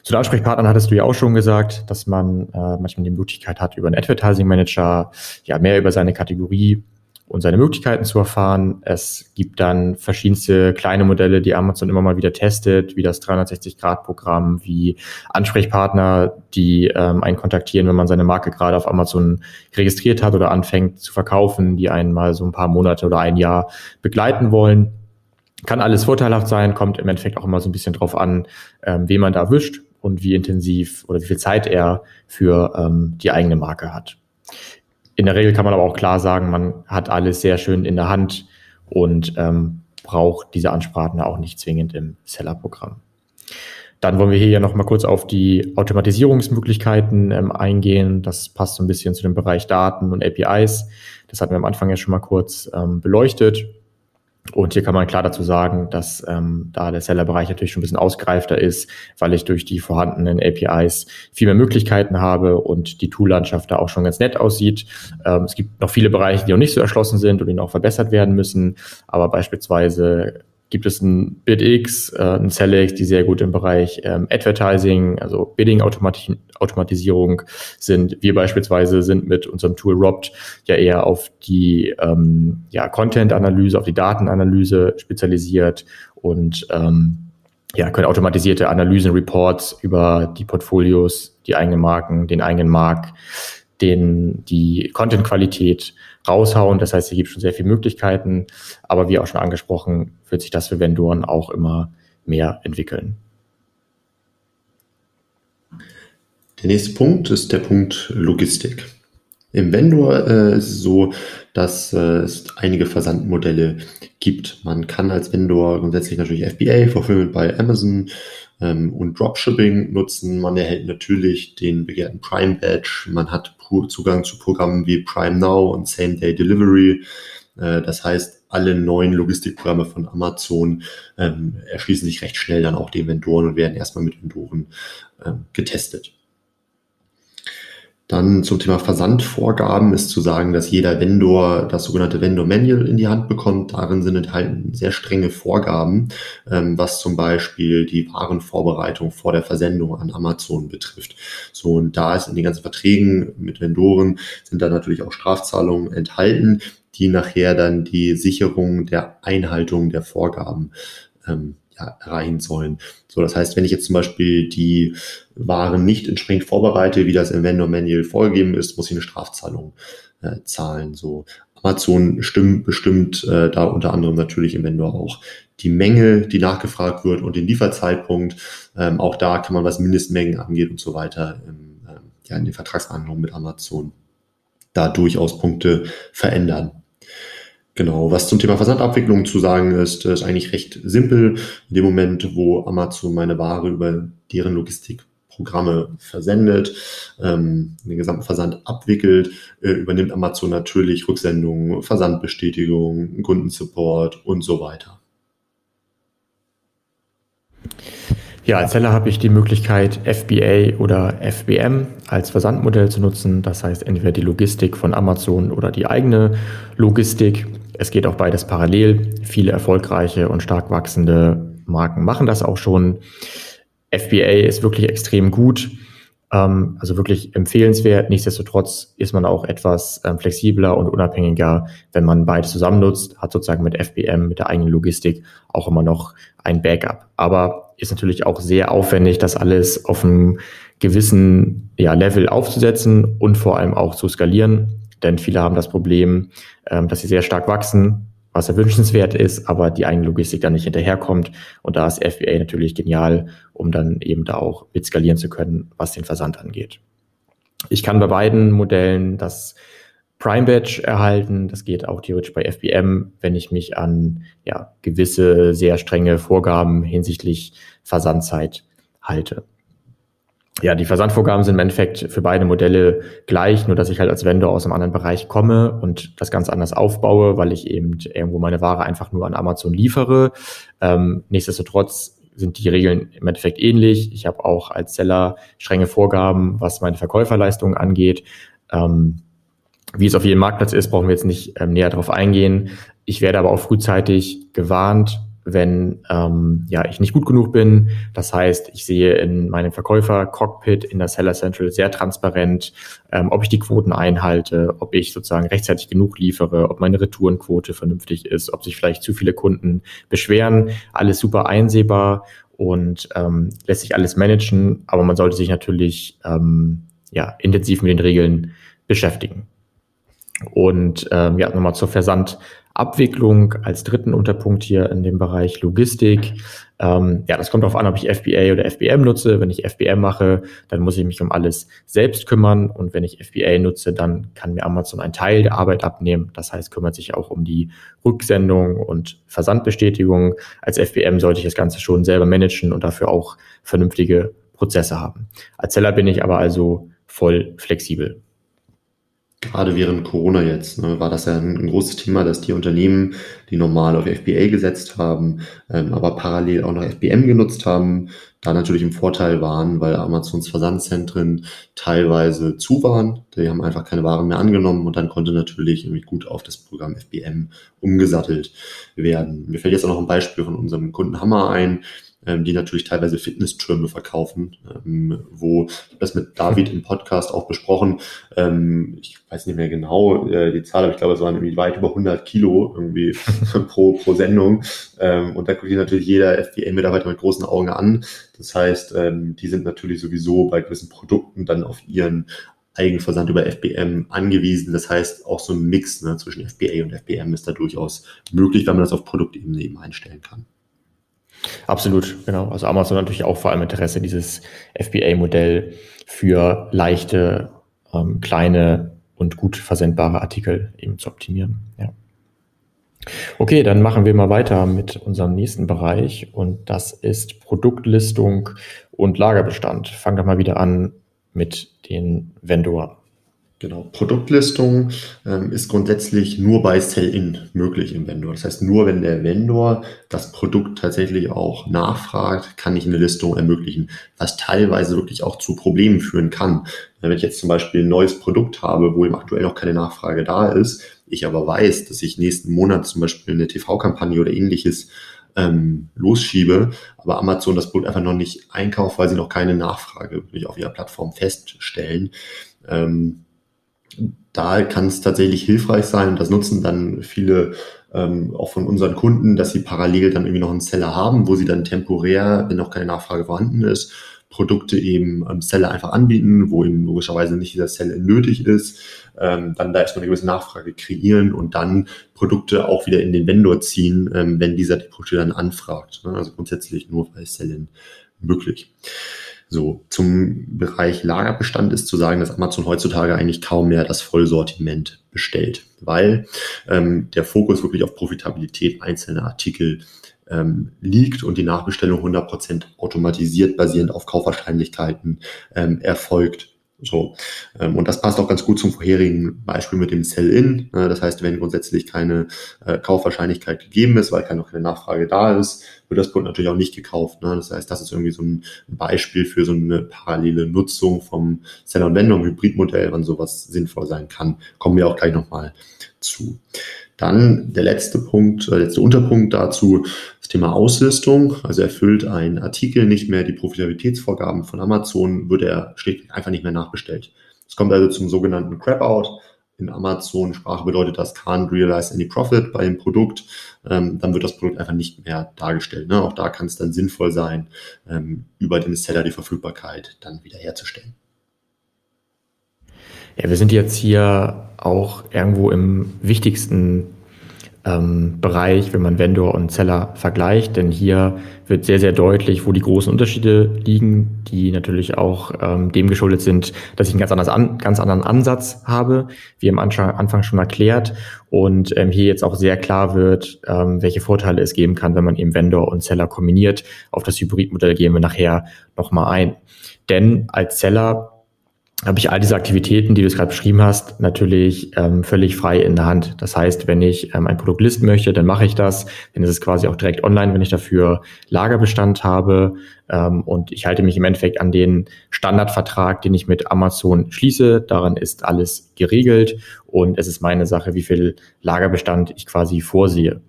Zu den Ansprechpartnern hattest du ja auch schon gesagt, dass man äh, manchmal die Möglichkeit hat, über einen Advertising Manager ja mehr über seine Kategorie und seine Möglichkeiten zu erfahren. Es gibt dann verschiedenste kleine Modelle, die Amazon immer mal wieder testet, wie das 360-Grad-Programm, wie Ansprechpartner, die ähm, einen kontaktieren, wenn man seine Marke gerade auf Amazon registriert hat oder anfängt zu verkaufen, die einen mal so ein paar Monate oder ein Jahr begleiten wollen kann alles vorteilhaft sein, kommt im Endeffekt auch immer so ein bisschen drauf an, ähm, wen man da erwischt und wie intensiv oder wie viel Zeit er für ähm, die eigene Marke hat. In der Regel kann man aber auch klar sagen, man hat alles sehr schön in der Hand und ähm, braucht diese Ansprache auch nicht zwingend im Seller-Programm. Dann wollen wir hier ja noch mal kurz auf die Automatisierungsmöglichkeiten ähm, eingehen. Das passt so ein bisschen zu dem Bereich Daten und APIs. Das hatten wir am Anfang ja schon mal kurz ähm, beleuchtet. Und hier kann man klar dazu sagen, dass ähm, da der Seller-Bereich natürlich schon ein bisschen ausgereifter ist, weil ich durch die vorhandenen APIs viel mehr Möglichkeiten habe und die Tool-Landschaft da auch schon ganz nett aussieht. Ähm, es gibt noch viele Bereiche, die noch nicht so erschlossen sind und die noch verbessert werden müssen, aber beispielsweise gibt es ein BidX, äh, ein Select, die sehr gut im Bereich ähm, Advertising, also Bidding-Automatisierung sind. Wir beispielsweise sind mit unserem Tool Robt ja eher auf die ähm, ja, Content-Analyse, auf die Datenanalyse spezialisiert und ähm, ja, können automatisierte Analysen, Reports über die Portfolios, die eigenen Marken, den eigenen Markt, den, die Content-Qualität raushauen. Das heißt, hier gibt es schon sehr viele Möglichkeiten. Aber wie auch schon angesprochen, wird sich das für Vendoren auch immer mehr entwickeln. Der nächste Punkt ist der Punkt Logistik. Im Vendor äh, ist es so, dass äh, es einige Versandmodelle gibt. Man kann als Vendor grundsätzlich natürlich FBA, Fulfillment bei Amazon ähm, und Dropshipping nutzen. Man erhält natürlich den begehrten Prime Badge. Man hat Zugang zu Programmen wie Prime Now und Same Day Delivery. Äh, das heißt, alle neuen Logistikprogramme von Amazon ähm, erschließen sich recht schnell dann auch den Vendoren und werden erstmal mit Vendoren ähm, getestet. Dann zum Thema Versandvorgaben ist zu sagen, dass jeder Vendor das sogenannte Vendor Manual in die Hand bekommt. Darin sind enthalten sehr strenge Vorgaben, ähm, was zum Beispiel die Warenvorbereitung vor der Versendung an Amazon betrifft. So, und da ist in den ganzen Verträgen mit Vendoren sind da natürlich auch Strafzahlungen enthalten, die nachher dann die Sicherung der Einhaltung der Vorgaben ähm, erreichen sollen. So, das heißt, wenn ich jetzt zum Beispiel die Waren nicht entsprechend vorbereite, wie das im Vendor Manual vorgegeben ist, muss ich eine Strafzahlung äh, zahlen. So, Amazon stimmt, bestimmt äh, da unter anderem natürlich im Vendor auch die Menge, die nachgefragt wird und den Lieferzeitpunkt. Ähm, auch da kann man, was Mindestmengen angeht und so weiter, ähm, ja, in den Vertragsverhandlungen mit Amazon da durchaus Punkte verändern. Genau, was zum Thema Versandabwicklung zu sagen ist, ist eigentlich recht simpel. In dem Moment, wo Amazon meine Ware über deren Logistikprogramme versendet, ähm, den gesamten Versand abwickelt, äh, übernimmt Amazon natürlich Rücksendungen, Versandbestätigung, Kundensupport und so weiter. Ja, als Seller habe ich die Möglichkeit, FBA oder FBM als Versandmodell zu nutzen. Das heißt entweder die Logistik von Amazon oder die eigene Logistik. Es geht auch beides parallel. Viele erfolgreiche und stark wachsende Marken machen das auch schon. FBA ist wirklich extrem gut, ähm, also wirklich empfehlenswert. Nichtsdestotrotz ist man auch etwas ähm, flexibler und unabhängiger, wenn man beides zusammen nutzt, hat sozusagen mit FBM, mit der eigenen Logistik auch immer noch ein Backup. Aber ist natürlich auch sehr aufwendig, das alles auf einem gewissen ja, Level aufzusetzen und vor allem auch zu skalieren. Denn viele haben das Problem, ähm, dass sie sehr stark wachsen, was ja wünschenswert ist, aber die eigene Logistik dann nicht hinterherkommt. Und da ist FBA natürlich genial, um dann eben da auch mit skalieren zu können, was den Versand angeht. Ich kann bei beiden Modellen das Prime Badge erhalten. Das geht auch theoretisch bei FBM, wenn ich mich an ja, gewisse sehr strenge Vorgaben hinsichtlich Versandzeit halte ja, die Versandvorgaben sind im Endeffekt für beide Modelle gleich, nur dass ich halt als Vendor aus einem anderen Bereich komme und das ganz anders aufbaue, weil ich eben irgendwo meine Ware einfach nur an Amazon liefere. Ähm, nichtsdestotrotz sind die Regeln im Endeffekt ähnlich. Ich habe auch als Seller strenge Vorgaben, was meine Verkäuferleistungen angeht. Ähm, wie es auf jedem Marktplatz ist, brauchen wir jetzt nicht ähm, näher darauf eingehen. Ich werde aber auch frühzeitig gewarnt, wenn ähm, ja, ich nicht gut genug bin. Das heißt, ich sehe in meinem Verkäufer-Cockpit in der Seller Central sehr transparent, ähm, ob ich die Quoten einhalte, ob ich sozusagen rechtzeitig genug liefere, ob meine Retourenquote vernünftig ist, ob sich vielleicht zu viele Kunden beschweren. Alles super einsehbar und ähm, lässt sich alles managen, aber man sollte sich natürlich ähm, ja, intensiv mit den Regeln beschäftigen. Und ähm, ja, nochmal zur Versand. Abwicklung als dritten Unterpunkt hier in dem Bereich Logistik. Ähm, ja, das kommt darauf an, ob ich FBA oder FBM nutze. Wenn ich FBM mache, dann muss ich mich um alles selbst kümmern. Und wenn ich FBA nutze, dann kann mir Amazon einen Teil der Arbeit abnehmen. Das heißt, kümmert sich auch um die Rücksendung und Versandbestätigung. Als FBM sollte ich das Ganze schon selber managen und dafür auch vernünftige Prozesse haben. Als Seller bin ich aber also voll flexibel gerade während Corona jetzt, ne, war das ja ein, ein, großes Thema, dass die Unternehmen, die normal auf FBA gesetzt haben, ähm, aber parallel auch noch FBM genutzt haben, da natürlich im Vorteil waren, weil Amazons Versandzentren teilweise zu waren. Die haben einfach keine Waren mehr angenommen und dann konnte natürlich irgendwie gut auf das Programm FBM umgesattelt werden. Mir fällt jetzt auch noch ein Beispiel von unserem Kunden Hammer ein ähm, die natürlich teilweise Fitnesstürme verkaufen, ähm, wo das mit David im Podcast auch besprochen. Ähm, ich weiß nicht mehr genau äh, die Zahl, aber ich glaube, es waren irgendwie weit über 100 Kilo irgendwie <laughs> pro, pro Sendung. Ähm, und da guckt sich natürlich jeder FBA-Mitarbeiter mit großen Augen an. Das heißt, ähm, die sind natürlich sowieso bei gewissen Produkten dann auf ihren Eigenversand über FBM angewiesen. Das heißt, auch so ein Mix ne, zwischen FBA und FBM ist da durchaus möglich, wenn man das auf Produktebene eben einstellen kann. Absolut, genau. Also Amazon hat natürlich auch vor allem Interesse, dieses FBA-Modell für leichte, ähm, kleine und gut versendbare Artikel eben zu optimieren. Ja. Okay, dann machen wir mal weiter mit unserem nächsten Bereich und das ist Produktlistung und Lagerbestand. Fangen wir mal wieder an mit den Vendoren. Genau. Produktlistung ähm, ist grundsätzlich nur bei Sell-In möglich im Vendor. Das heißt, nur wenn der Vendor das Produkt tatsächlich auch nachfragt, kann ich eine Listung ermöglichen, was teilweise wirklich auch zu Problemen führen kann. Wenn ich jetzt zum Beispiel ein neues Produkt habe, wo eben aktuell noch keine Nachfrage da ist, ich aber weiß, dass ich nächsten Monat zum Beispiel eine TV-Kampagne oder ähnliches ähm, losschiebe, aber Amazon das Produkt einfach noch nicht einkauft, weil sie noch keine Nachfrage wirklich auf ihrer Plattform feststellen. Ähm, da kann es tatsächlich hilfreich sein und das nutzen dann viele ähm, auch von unseren Kunden, dass sie parallel dann irgendwie noch einen Seller haben, wo sie dann temporär, wenn noch keine Nachfrage vorhanden ist, Produkte eben ähm, Seller einfach anbieten, wo eben logischerweise nicht dieser Seller nötig ist, ähm, dann da erstmal eine gewisse Nachfrage kreieren und dann Produkte auch wieder in den Vendor ziehen, ähm, wenn dieser die Produkte dann anfragt. Ne? Also grundsätzlich nur bei Sellen möglich. So, zum Bereich Lagerbestand ist zu sagen, dass Amazon heutzutage eigentlich kaum mehr das Vollsortiment bestellt, weil ähm, der Fokus wirklich auf Profitabilität einzelner Artikel ähm, liegt und die Nachbestellung 100% automatisiert basierend auf Kaufwahrscheinlichkeiten ähm, erfolgt. So. Ähm, und das passt auch ganz gut zum vorherigen Beispiel mit dem Sell-In. Äh, das heißt, wenn grundsätzlich keine äh, Kaufwahrscheinlichkeit gegeben ist, weil keine, keine Nachfrage da ist, wird das Produkt natürlich auch nicht gekauft. Ne? Das heißt, das ist irgendwie so ein Beispiel für so eine parallele Nutzung vom Seller- und Vendor-Hybridmodell, wann sowas sinnvoll sein kann. Kommen wir auch gleich nochmal zu. Dann der letzte Punkt, der äh, letzte Unterpunkt dazu, das Thema Auslistung. Also erfüllt ein Artikel nicht mehr die Profitabilitätsvorgaben von Amazon, wird er schlichtweg einfach nicht mehr nachbestellt. Es kommt also zum sogenannten Crap-Out. In Amazon-Sprache bedeutet das can't realize any profit bei dem Produkt. Ähm, dann wird das Produkt einfach nicht mehr dargestellt. Ne? Auch da kann es dann sinnvoll sein, ähm, über den Seller die Verfügbarkeit dann wiederherzustellen. Ja, wir sind jetzt hier auch irgendwo im wichtigsten ähm, Bereich, wenn man Vendor und Seller vergleicht, denn hier wird sehr, sehr deutlich, wo die großen Unterschiede liegen, die natürlich auch ähm, dem geschuldet sind, dass ich einen ganz, anders an, ganz anderen Ansatz habe, wie am Anfang schon erklärt, und ähm, hier jetzt auch sehr klar wird, ähm, welche Vorteile es geben kann, wenn man eben Vendor und Seller kombiniert. Auf das Hybridmodell gehen wir nachher nochmal ein. Denn als Seller habe ich all diese Aktivitäten, die du es gerade beschrieben hast, natürlich ähm, völlig frei in der Hand. Das heißt, wenn ich ähm, ein Produkt listen möchte, dann mache ich das. Dann ist es quasi auch direkt online, wenn ich dafür Lagerbestand habe. Ähm, und ich halte mich im Endeffekt an den Standardvertrag, den ich mit Amazon schließe. Daran ist alles geregelt und es ist meine Sache, wie viel Lagerbestand ich quasi vorsehe.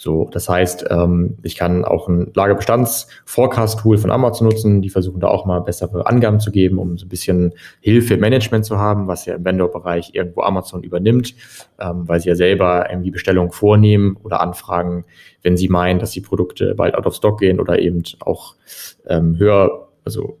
So, das heißt, ähm, ich kann auch ein Lagerbestands-Forecast-Tool von Amazon nutzen. Die versuchen da auch mal bessere Angaben zu geben, um so ein bisschen Hilfe im Management zu haben, was ja im Vendor-Bereich irgendwo Amazon übernimmt, ähm, weil sie ja selber irgendwie Bestellungen vornehmen oder anfragen, wenn sie meinen, dass die Produkte bald out of stock gehen oder eben auch ähm, höher, also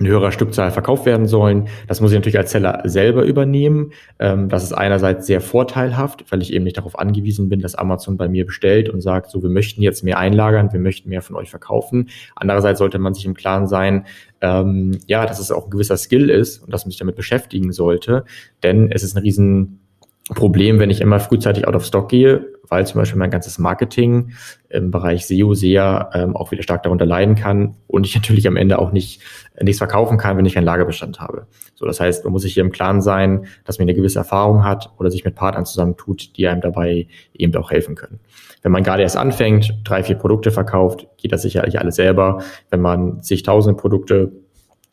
in höherer Stückzahl verkauft werden sollen. Das muss ich natürlich als Seller selber übernehmen. Ähm, das ist einerseits sehr vorteilhaft, weil ich eben nicht darauf angewiesen bin, dass Amazon bei mir bestellt und sagt, so, wir möchten jetzt mehr einlagern, wir möchten mehr von euch verkaufen. Andererseits sollte man sich im Klaren sein, ähm, ja, dass es auch ein gewisser Skill ist und dass man sich damit beschäftigen sollte, denn es ist ein riesen Problem, wenn ich immer frühzeitig out of stock gehe, weil zum Beispiel mein ganzes Marketing im Bereich SEO sehr ähm, auch wieder stark darunter leiden kann und ich <laughs> natürlich am Ende auch nicht nichts verkaufen kann, wenn ich keinen Lagerbestand habe. So, das heißt, man muss sich hier im Klaren sein, dass man eine gewisse Erfahrung hat oder sich mit Partnern zusammentut, die einem dabei eben auch helfen können. Wenn man gerade erst anfängt, drei, vier Produkte verkauft, geht das sicherlich alles selber. Wenn man sich tausende Produkte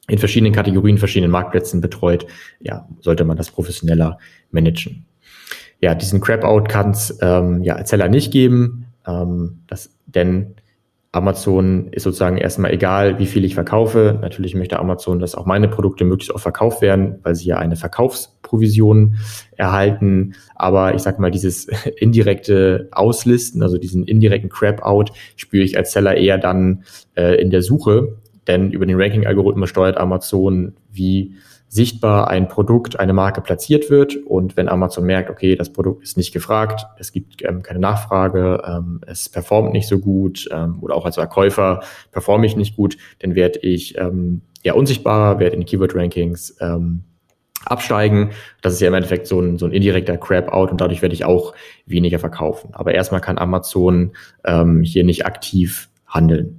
in verschiedenen Kategorien, verschiedenen Marktplätzen betreut, ja, sollte man das professioneller managen ja, diesen Crap-Out kann es ähm, ja, als Seller nicht geben, ähm, das, denn Amazon ist sozusagen erstmal egal, wie viel ich verkaufe. Natürlich möchte Amazon, dass auch meine Produkte möglichst oft verkauft werden, weil sie ja eine Verkaufsprovision erhalten. Aber ich sage mal, dieses <laughs> indirekte Auslisten, also diesen indirekten Crap-Out, spüre ich als Seller eher dann äh, in der Suche. Denn über den Ranking-Algorithmus steuert Amazon, wie sichtbar ein Produkt, eine Marke platziert wird und wenn Amazon merkt, okay, das Produkt ist nicht gefragt, es gibt ähm, keine Nachfrage, ähm, es performt nicht so gut ähm, oder auch als Verkäufer performe ich nicht gut, dann werde ich ähm, ja unsichtbarer, werde in Keyword-Rankings ähm, absteigen. Das ist ja im Endeffekt so ein, so ein indirekter Crap-Out und dadurch werde ich auch weniger verkaufen. Aber erstmal kann Amazon ähm, hier nicht aktiv handeln.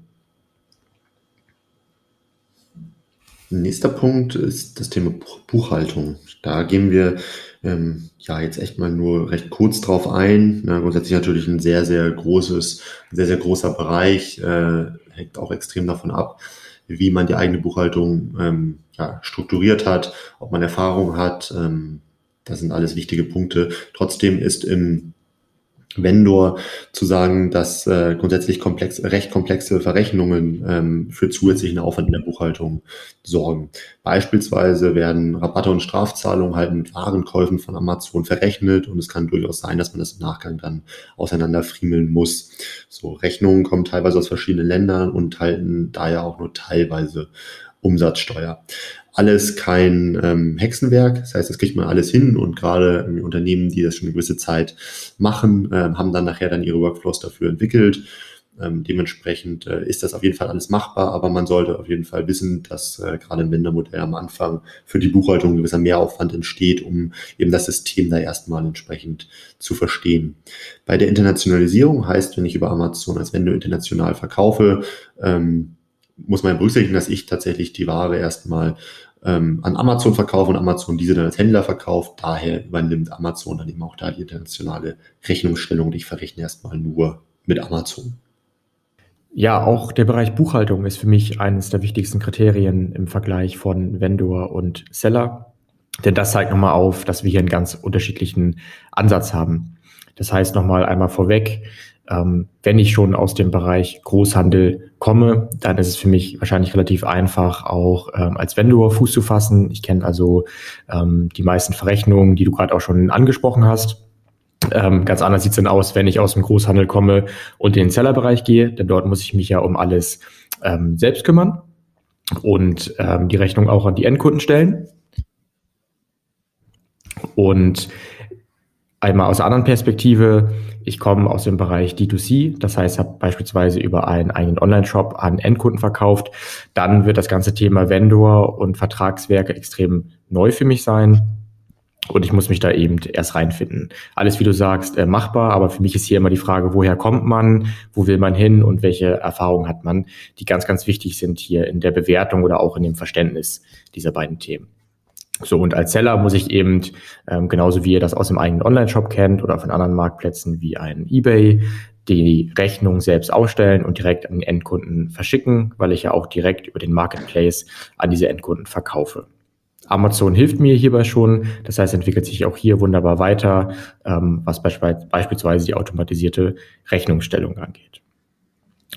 Nächster Punkt ist das Thema Buchhaltung. Da gehen wir ähm, ja jetzt echt mal nur recht kurz drauf ein. Na, grundsätzlich natürlich ein sehr, sehr großes, sehr, sehr großer Bereich, äh, hängt auch extrem davon ab, wie man die eigene Buchhaltung ähm, ja, strukturiert hat, ob man Erfahrung hat. Ähm, das sind alles wichtige Punkte. Trotzdem ist im Vendor zu sagen, dass äh, grundsätzlich komplex, recht komplexe Verrechnungen ähm, für zusätzlichen Aufwand in der Buchhaltung sorgen. Beispielsweise werden Rabatte und Strafzahlungen halt mit Warenkäufen von Amazon verrechnet und es kann durchaus sein, dass man das im Nachgang dann auseinanderfriemeln muss. So Rechnungen kommen teilweise aus verschiedenen Ländern und halten daher auch nur teilweise Umsatzsteuer alles kein ähm, Hexenwerk. Das heißt, das kriegt man alles hin und gerade Unternehmen, die das schon eine gewisse Zeit machen, äh, haben dann nachher dann ihre Workflows dafür entwickelt. Ähm, dementsprechend äh, ist das auf jeden Fall alles machbar, aber man sollte auf jeden Fall wissen, dass äh, gerade im Wendermodell am Anfang für die Buchhaltung ein gewisser Mehraufwand entsteht, um eben das System da erstmal entsprechend zu verstehen. Bei der Internationalisierung heißt, wenn ich über Amazon als Vendor international verkaufe, ähm, muss man berücksichtigen, dass ich tatsächlich die Ware erstmal ähm, an Amazon verkaufe und Amazon diese dann als Händler verkauft. Daher übernimmt Amazon dann eben auch da die internationale Rechnungsstellung. Ich verrechne erstmal nur mit Amazon. Ja, auch der Bereich Buchhaltung ist für mich eines der wichtigsten Kriterien im Vergleich von Vendor und Seller. Denn das zeigt nochmal auf, dass wir hier einen ganz unterschiedlichen Ansatz haben. Das heißt nochmal einmal vorweg, ähm, wenn ich schon aus dem Bereich Großhandel komme, dann ist es für mich wahrscheinlich relativ einfach, auch ähm, als Vendor Fuß zu fassen. Ich kenne also ähm, die meisten Verrechnungen, die du gerade auch schon angesprochen hast. Ähm, ganz anders sieht es dann aus, wenn ich aus dem Großhandel komme und in den Sellerbereich gehe, denn dort muss ich mich ja um alles ähm, selbst kümmern und ähm, die Rechnung auch an die Endkunden stellen. Und einmal aus der anderen Perspektive, ich komme aus dem Bereich D2C, das heißt, habe beispielsweise über einen eigenen Online-Shop an Endkunden verkauft, dann wird das ganze Thema Vendor und Vertragswerke extrem neu für mich sein. Und ich muss mich da eben erst reinfinden. Alles, wie du sagst, äh, machbar, aber für mich ist hier immer die Frage, woher kommt man, wo will man hin? Und welche Erfahrungen hat man, die ganz, ganz wichtig sind hier in der Bewertung oder auch in dem Verständnis dieser beiden Themen. So, und als Seller muss ich eben, ähm, genauso wie ihr das aus dem eigenen Online-Shop kennt oder von anderen Marktplätzen wie ein eBay, die Rechnung selbst ausstellen und direkt an den Endkunden verschicken, weil ich ja auch direkt über den Marketplace an diese Endkunden verkaufe. Amazon hilft mir hierbei schon. Das heißt, entwickelt sich auch hier wunderbar weiter, ähm, was beispielsweise die automatisierte Rechnungsstellung angeht.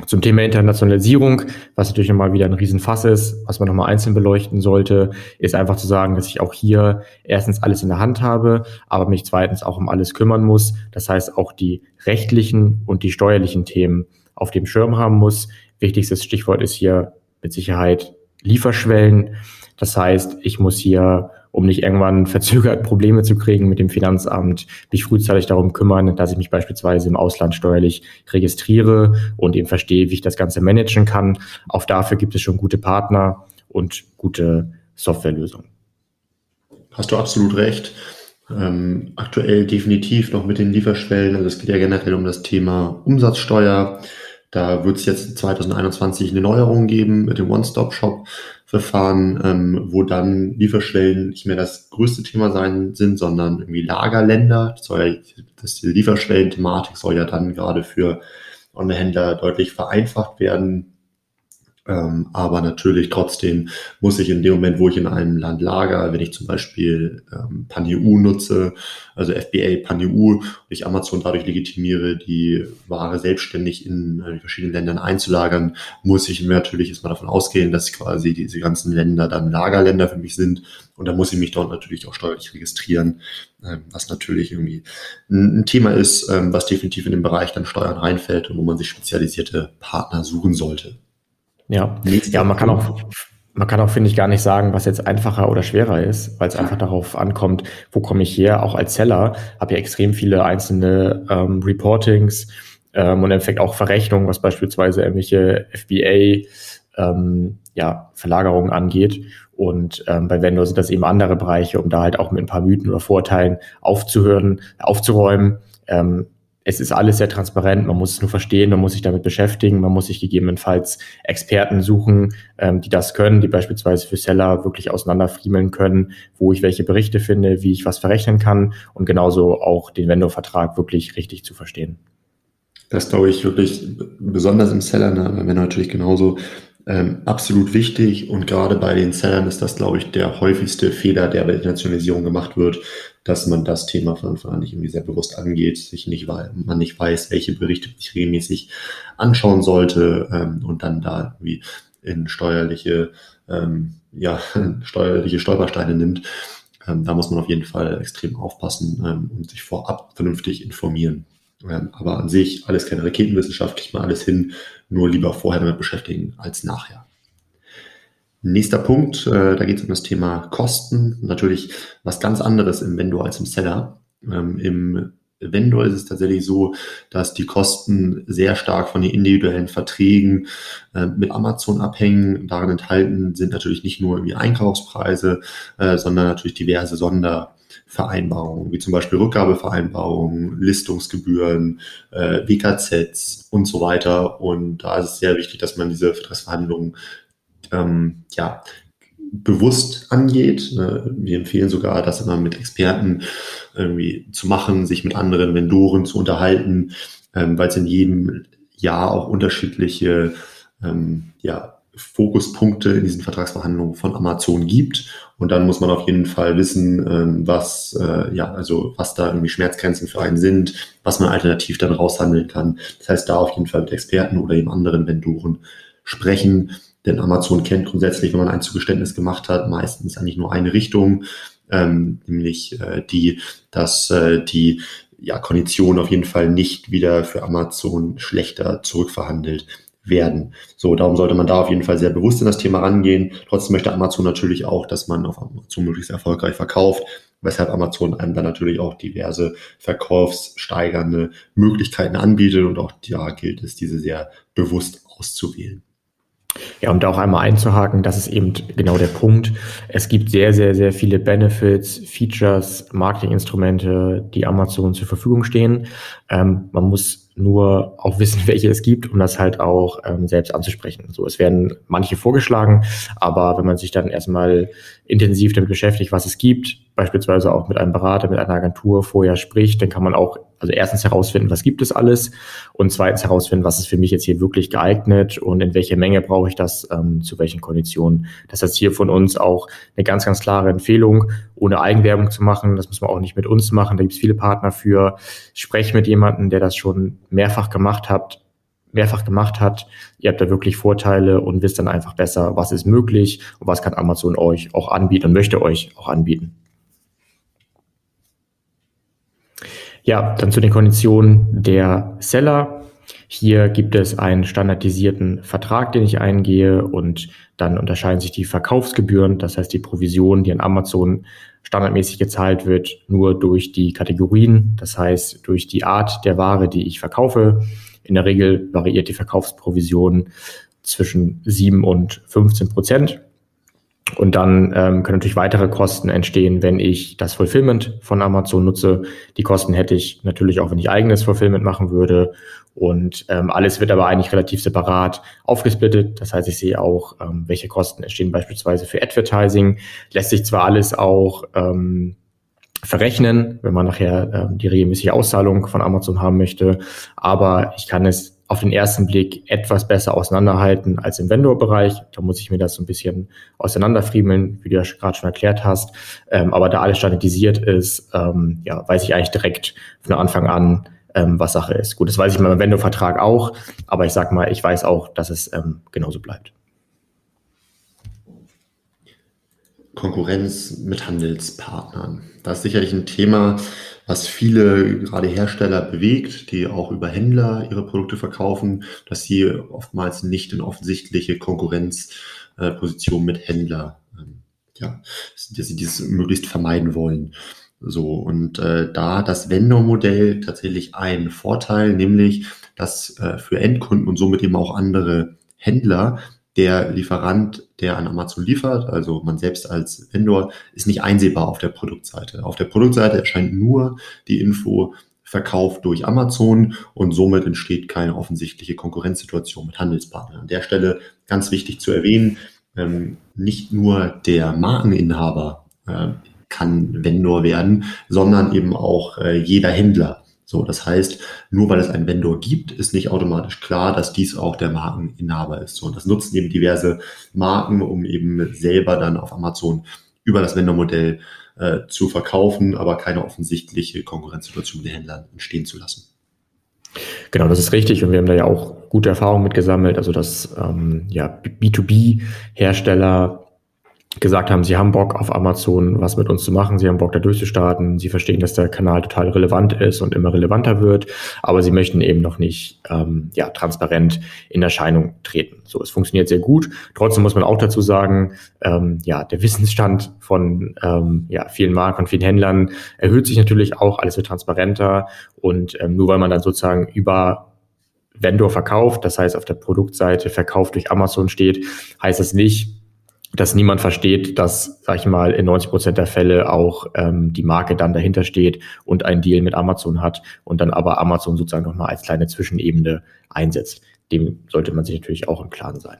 Zum Thema Internationalisierung, was natürlich nochmal wieder ein Riesenfass ist, was man nochmal einzeln beleuchten sollte, ist einfach zu sagen, dass ich auch hier erstens alles in der Hand habe, aber mich zweitens auch um alles kümmern muss. Das heißt, auch die rechtlichen und die steuerlichen Themen auf dem Schirm haben muss. Wichtigstes Stichwort ist hier mit Sicherheit Lieferschwellen. Das heißt, ich muss hier, um nicht irgendwann verzögert Probleme zu kriegen mit dem Finanzamt, mich frühzeitig darum kümmern, dass ich mich beispielsweise im Ausland steuerlich registriere und eben verstehe, wie ich das Ganze managen kann. Auch dafür gibt es schon gute Partner und gute Softwarelösungen. Hast du absolut recht. Ähm, aktuell definitiv noch mit den Lieferschwellen. Also es geht ja generell um das Thema Umsatzsteuer. Da wird es jetzt 2021 eine Neuerung geben mit dem One-Stop-Shop-Verfahren, ähm, wo dann Lieferschwellen nicht mehr das größte Thema sein sind, sondern irgendwie Lagerländer. Das, soll ja, das die Lieferschwellen-Thematik soll ja dann gerade für Online-Händler deutlich vereinfacht werden. Ähm, aber natürlich trotzdem muss ich in dem Moment, wo ich in einem Land lager, wenn ich zum Beispiel ähm, PanEU nutze, also FBA PanEU, und ich Amazon dadurch legitimiere, die Ware selbstständig in äh, verschiedenen Ländern einzulagern, muss ich mir natürlich erstmal davon ausgehen, dass quasi diese ganzen Länder dann Lagerländer für mich sind. Und da muss ich mich dort natürlich auch steuerlich registrieren, äh, was natürlich irgendwie ein, ein Thema ist, ähm, was definitiv in den Bereich dann Steuern reinfällt und wo man sich spezialisierte Partner suchen sollte. Ja, ja man kann auch, man kann auch, finde ich, gar nicht sagen, was jetzt einfacher oder schwerer ist, weil es einfach darauf ankommt, wo komme ich her. Auch als Seller habe ja extrem viele einzelne ähm, Reportings ähm, und im Endeffekt auch Verrechnungen, was beispielsweise irgendwelche FBA ähm, ja, Verlagerungen angeht. Und ähm, bei Vendor sind das eben andere Bereiche, um da halt auch mit ein paar Mythen oder Vorteilen aufzuhören, aufzuräumen. Ähm, es ist alles sehr transparent, man muss es nur verstehen, man muss sich damit beschäftigen, man muss sich gegebenenfalls Experten suchen, ähm, die das können, die beispielsweise für Seller wirklich auseinanderfriemeln können, wo ich welche Berichte finde, wie ich was verrechnen kann und genauso auch den Vendor-Vertrag wirklich richtig zu verstehen. Das glaube ich wirklich besonders im Seller, ne? wenn natürlich genauso ähm, absolut wichtig und gerade bei den Sellern ist das, glaube ich, der häufigste Fehler, der bei Internationalisierung gemacht wird, dass man das Thema von Anfang an nicht irgendwie sehr bewusst angeht, sich nicht, weil man nicht weiß, welche Berichte ich regelmäßig anschauen sollte ähm, und dann da irgendwie in steuerliche, ähm, ja, <laughs> steuerliche Stolpersteine nimmt. Ähm, da muss man auf jeden Fall extrem aufpassen ähm, und sich vorab vernünftig informieren. Ähm, aber an sich alles keine Raketenwissenschaft, kriegt man alles hin, nur lieber vorher damit beschäftigen als nachher. Nächster Punkt, äh, da geht es um das Thema Kosten. Natürlich was ganz anderes im Vendor als im Seller. Ähm, Im Vendor ist es tatsächlich so, dass die Kosten sehr stark von den individuellen Verträgen äh, mit Amazon abhängen. Darin enthalten sind natürlich nicht nur irgendwie Einkaufspreise, äh, sondern natürlich diverse Sondervereinbarungen, wie zum Beispiel Rückgabevereinbarungen, Listungsgebühren, äh, WKZs und so weiter. Und da ist es sehr wichtig, dass man diese Vertragsverhandlungen ähm, ja, bewusst angeht. Ne? Wir empfehlen sogar, das immer mit Experten irgendwie zu machen, sich mit anderen Vendoren zu unterhalten, ähm, weil es in jedem ja auch unterschiedliche ähm, ja, Fokuspunkte in diesen Vertragsverhandlungen von Amazon gibt. Und dann muss man auf jeden Fall wissen, ähm, was, äh, ja, also was da irgendwie Schmerzgrenzen für einen sind, was man alternativ dann raushandeln kann. Das heißt, da auf jeden Fall mit Experten oder eben anderen Vendoren sprechen. Denn Amazon kennt grundsätzlich, wenn man ein Zugeständnis gemacht hat, meistens eigentlich nur eine Richtung, ähm, nämlich äh, die, dass äh, die ja, Konditionen auf jeden Fall nicht wieder für Amazon schlechter zurückverhandelt werden. So, darum sollte man da auf jeden Fall sehr bewusst in das Thema rangehen. Trotzdem möchte Amazon natürlich auch, dass man auf Amazon möglichst erfolgreich verkauft, weshalb Amazon einem dann natürlich auch diverse verkaufssteigernde Möglichkeiten anbietet und auch da gilt es, diese sehr bewusst auszuwählen. Ja, um da auch einmal einzuhaken, das ist eben genau der Punkt. Es gibt sehr, sehr, sehr viele Benefits, Features, Marketinginstrumente, die Amazon zur Verfügung stehen. Ähm, man muss nur auch <laughs> wissen, welche es gibt, um das halt auch ähm, selbst anzusprechen. So, es werden manche vorgeschlagen, aber wenn man sich dann erstmal intensiv damit beschäftigt, was es gibt, beispielsweise auch mit einem Berater, mit einer Agentur vorher spricht, dann kann man auch also erstens herausfinden, was gibt es alles und zweitens herausfinden, was ist für mich jetzt hier wirklich geeignet und in welcher Menge brauche ich das, ähm, zu welchen Konditionen. Das heißt hier von uns auch eine ganz, ganz klare Empfehlung, ohne Eigenwerbung zu machen. Das muss man auch nicht mit uns machen. Da gibt es viele Partner für. Sprecht mit jemandem, der das schon mehrfach gemacht hat, mehrfach gemacht hat. Ihr habt da wirklich Vorteile und wisst dann einfach besser, was ist möglich und was kann Amazon euch auch anbieten und möchte euch auch anbieten. Ja, dann zu den Konditionen der Seller. Hier gibt es einen standardisierten Vertrag, den ich eingehe und dann unterscheiden sich die Verkaufsgebühren, das heißt die Provision, die an Amazon standardmäßig gezahlt wird, nur durch die Kategorien, das heißt durch die Art der Ware, die ich verkaufe. In der Regel variiert die Verkaufsprovision zwischen 7 und 15 Prozent. Und dann ähm, können natürlich weitere Kosten entstehen, wenn ich das Fulfillment von Amazon nutze. Die Kosten hätte ich natürlich auch, wenn ich eigenes Fulfillment machen würde. Und ähm, alles wird aber eigentlich relativ separat aufgesplittet. Das heißt, ich sehe auch, ähm, welche Kosten entstehen beispielsweise für Advertising. Lässt sich zwar alles auch ähm, verrechnen, wenn man nachher ähm, die regelmäßige Auszahlung von Amazon haben möchte, aber ich kann es auf den ersten Blick etwas besser auseinanderhalten als im Vendor-Bereich. Da muss ich mir das so ein bisschen auseinanderfriemeln, wie du ja gerade schon erklärt hast. Ähm, aber da alles standardisiert ist, ähm, ja, weiß ich eigentlich direkt von Anfang an, ähm, was Sache ist. Gut, das weiß ich mal im Vendor-Vertrag auch, aber ich sag mal, ich weiß auch, dass es ähm, genauso bleibt. Konkurrenz mit Handelspartnern. Das ist sicherlich ein Thema, was viele gerade Hersteller bewegt, die auch über Händler ihre Produkte verkaufen, dass sie oftmals nicht in offensichtliche Konkurrenzposition mit Händler, ähm, ja, dass sie dieses möglichst vermeiden wollen. So, und äh, da das Vendor-Modell tatsächlich einen Vorteil, nämlich dass äh, für Endkunden und somit eben auch andere Händler der Lieferant, der an Amazon liefert, also man selbst als Vendor, ist nicht einsehbar auf der Produktseite. Auf der Produktseite erscheint nur die Info Verkauf durch Amazon und somit entsteht keine offensichtliche Konkurrenzsituation mit Handelspartnern. An der Stelle ganz wichtig zu erwähnen, ähm, nicht nur der Markeninhaber äh, kann Vendor werden, sondern eben auch äh, jeder Händler so, das heißt, nur weil es einen Vendor gibt, ist nicht automatisch klar, dass dies auch der Markeninhaber ist. So, und das nutzen eben diverse Marken, um eben selber dann auf Amazon über das Vendor-Modell äh, zu verkaufen, aber keine offensichtliche Konkurrenzsituation mit den Händlern entstehen zu lassen. Genau, das ist richtig und wir haben da ja auch gute Erfahrungen mitgesammelt, also dass ähm, ja, B2B-Hersteller gesagt haben, sie haben Bock auf Amazon was mit uns zu machen, sie haben Bock da durchzustarten, sie verstehen, dass der Kanal total relevant ist und immer relevanter wird, aber sie möchten eben noch nicht ähm, ja, transparent in Erscheinung treten. So, es funktioniert sehr gut. Trotzdem muss man auch dazu sagen, ähm, ja, der Wissensstand von ähm, ja, vielen Marken und vielen Händlern erhöht sich natürlich auch, alles wird transparenter und ähm, nur weil man dann sozusagen über Vendor verkauft, das heißt auf der Produktseite verkauft durch Amazon steht, heißt das nicht, dass niemand versteht, dass, sag ich mal, in 90 Prozent der Fälle auch ähm, die Marke dann dahinter steht und einen Deal mit Amazon hat und dann aber Amazon sozusagen nochmal als kleine Zwischenebene einsetzt. Dem sollte man sich natürlich auch im Klaren sein.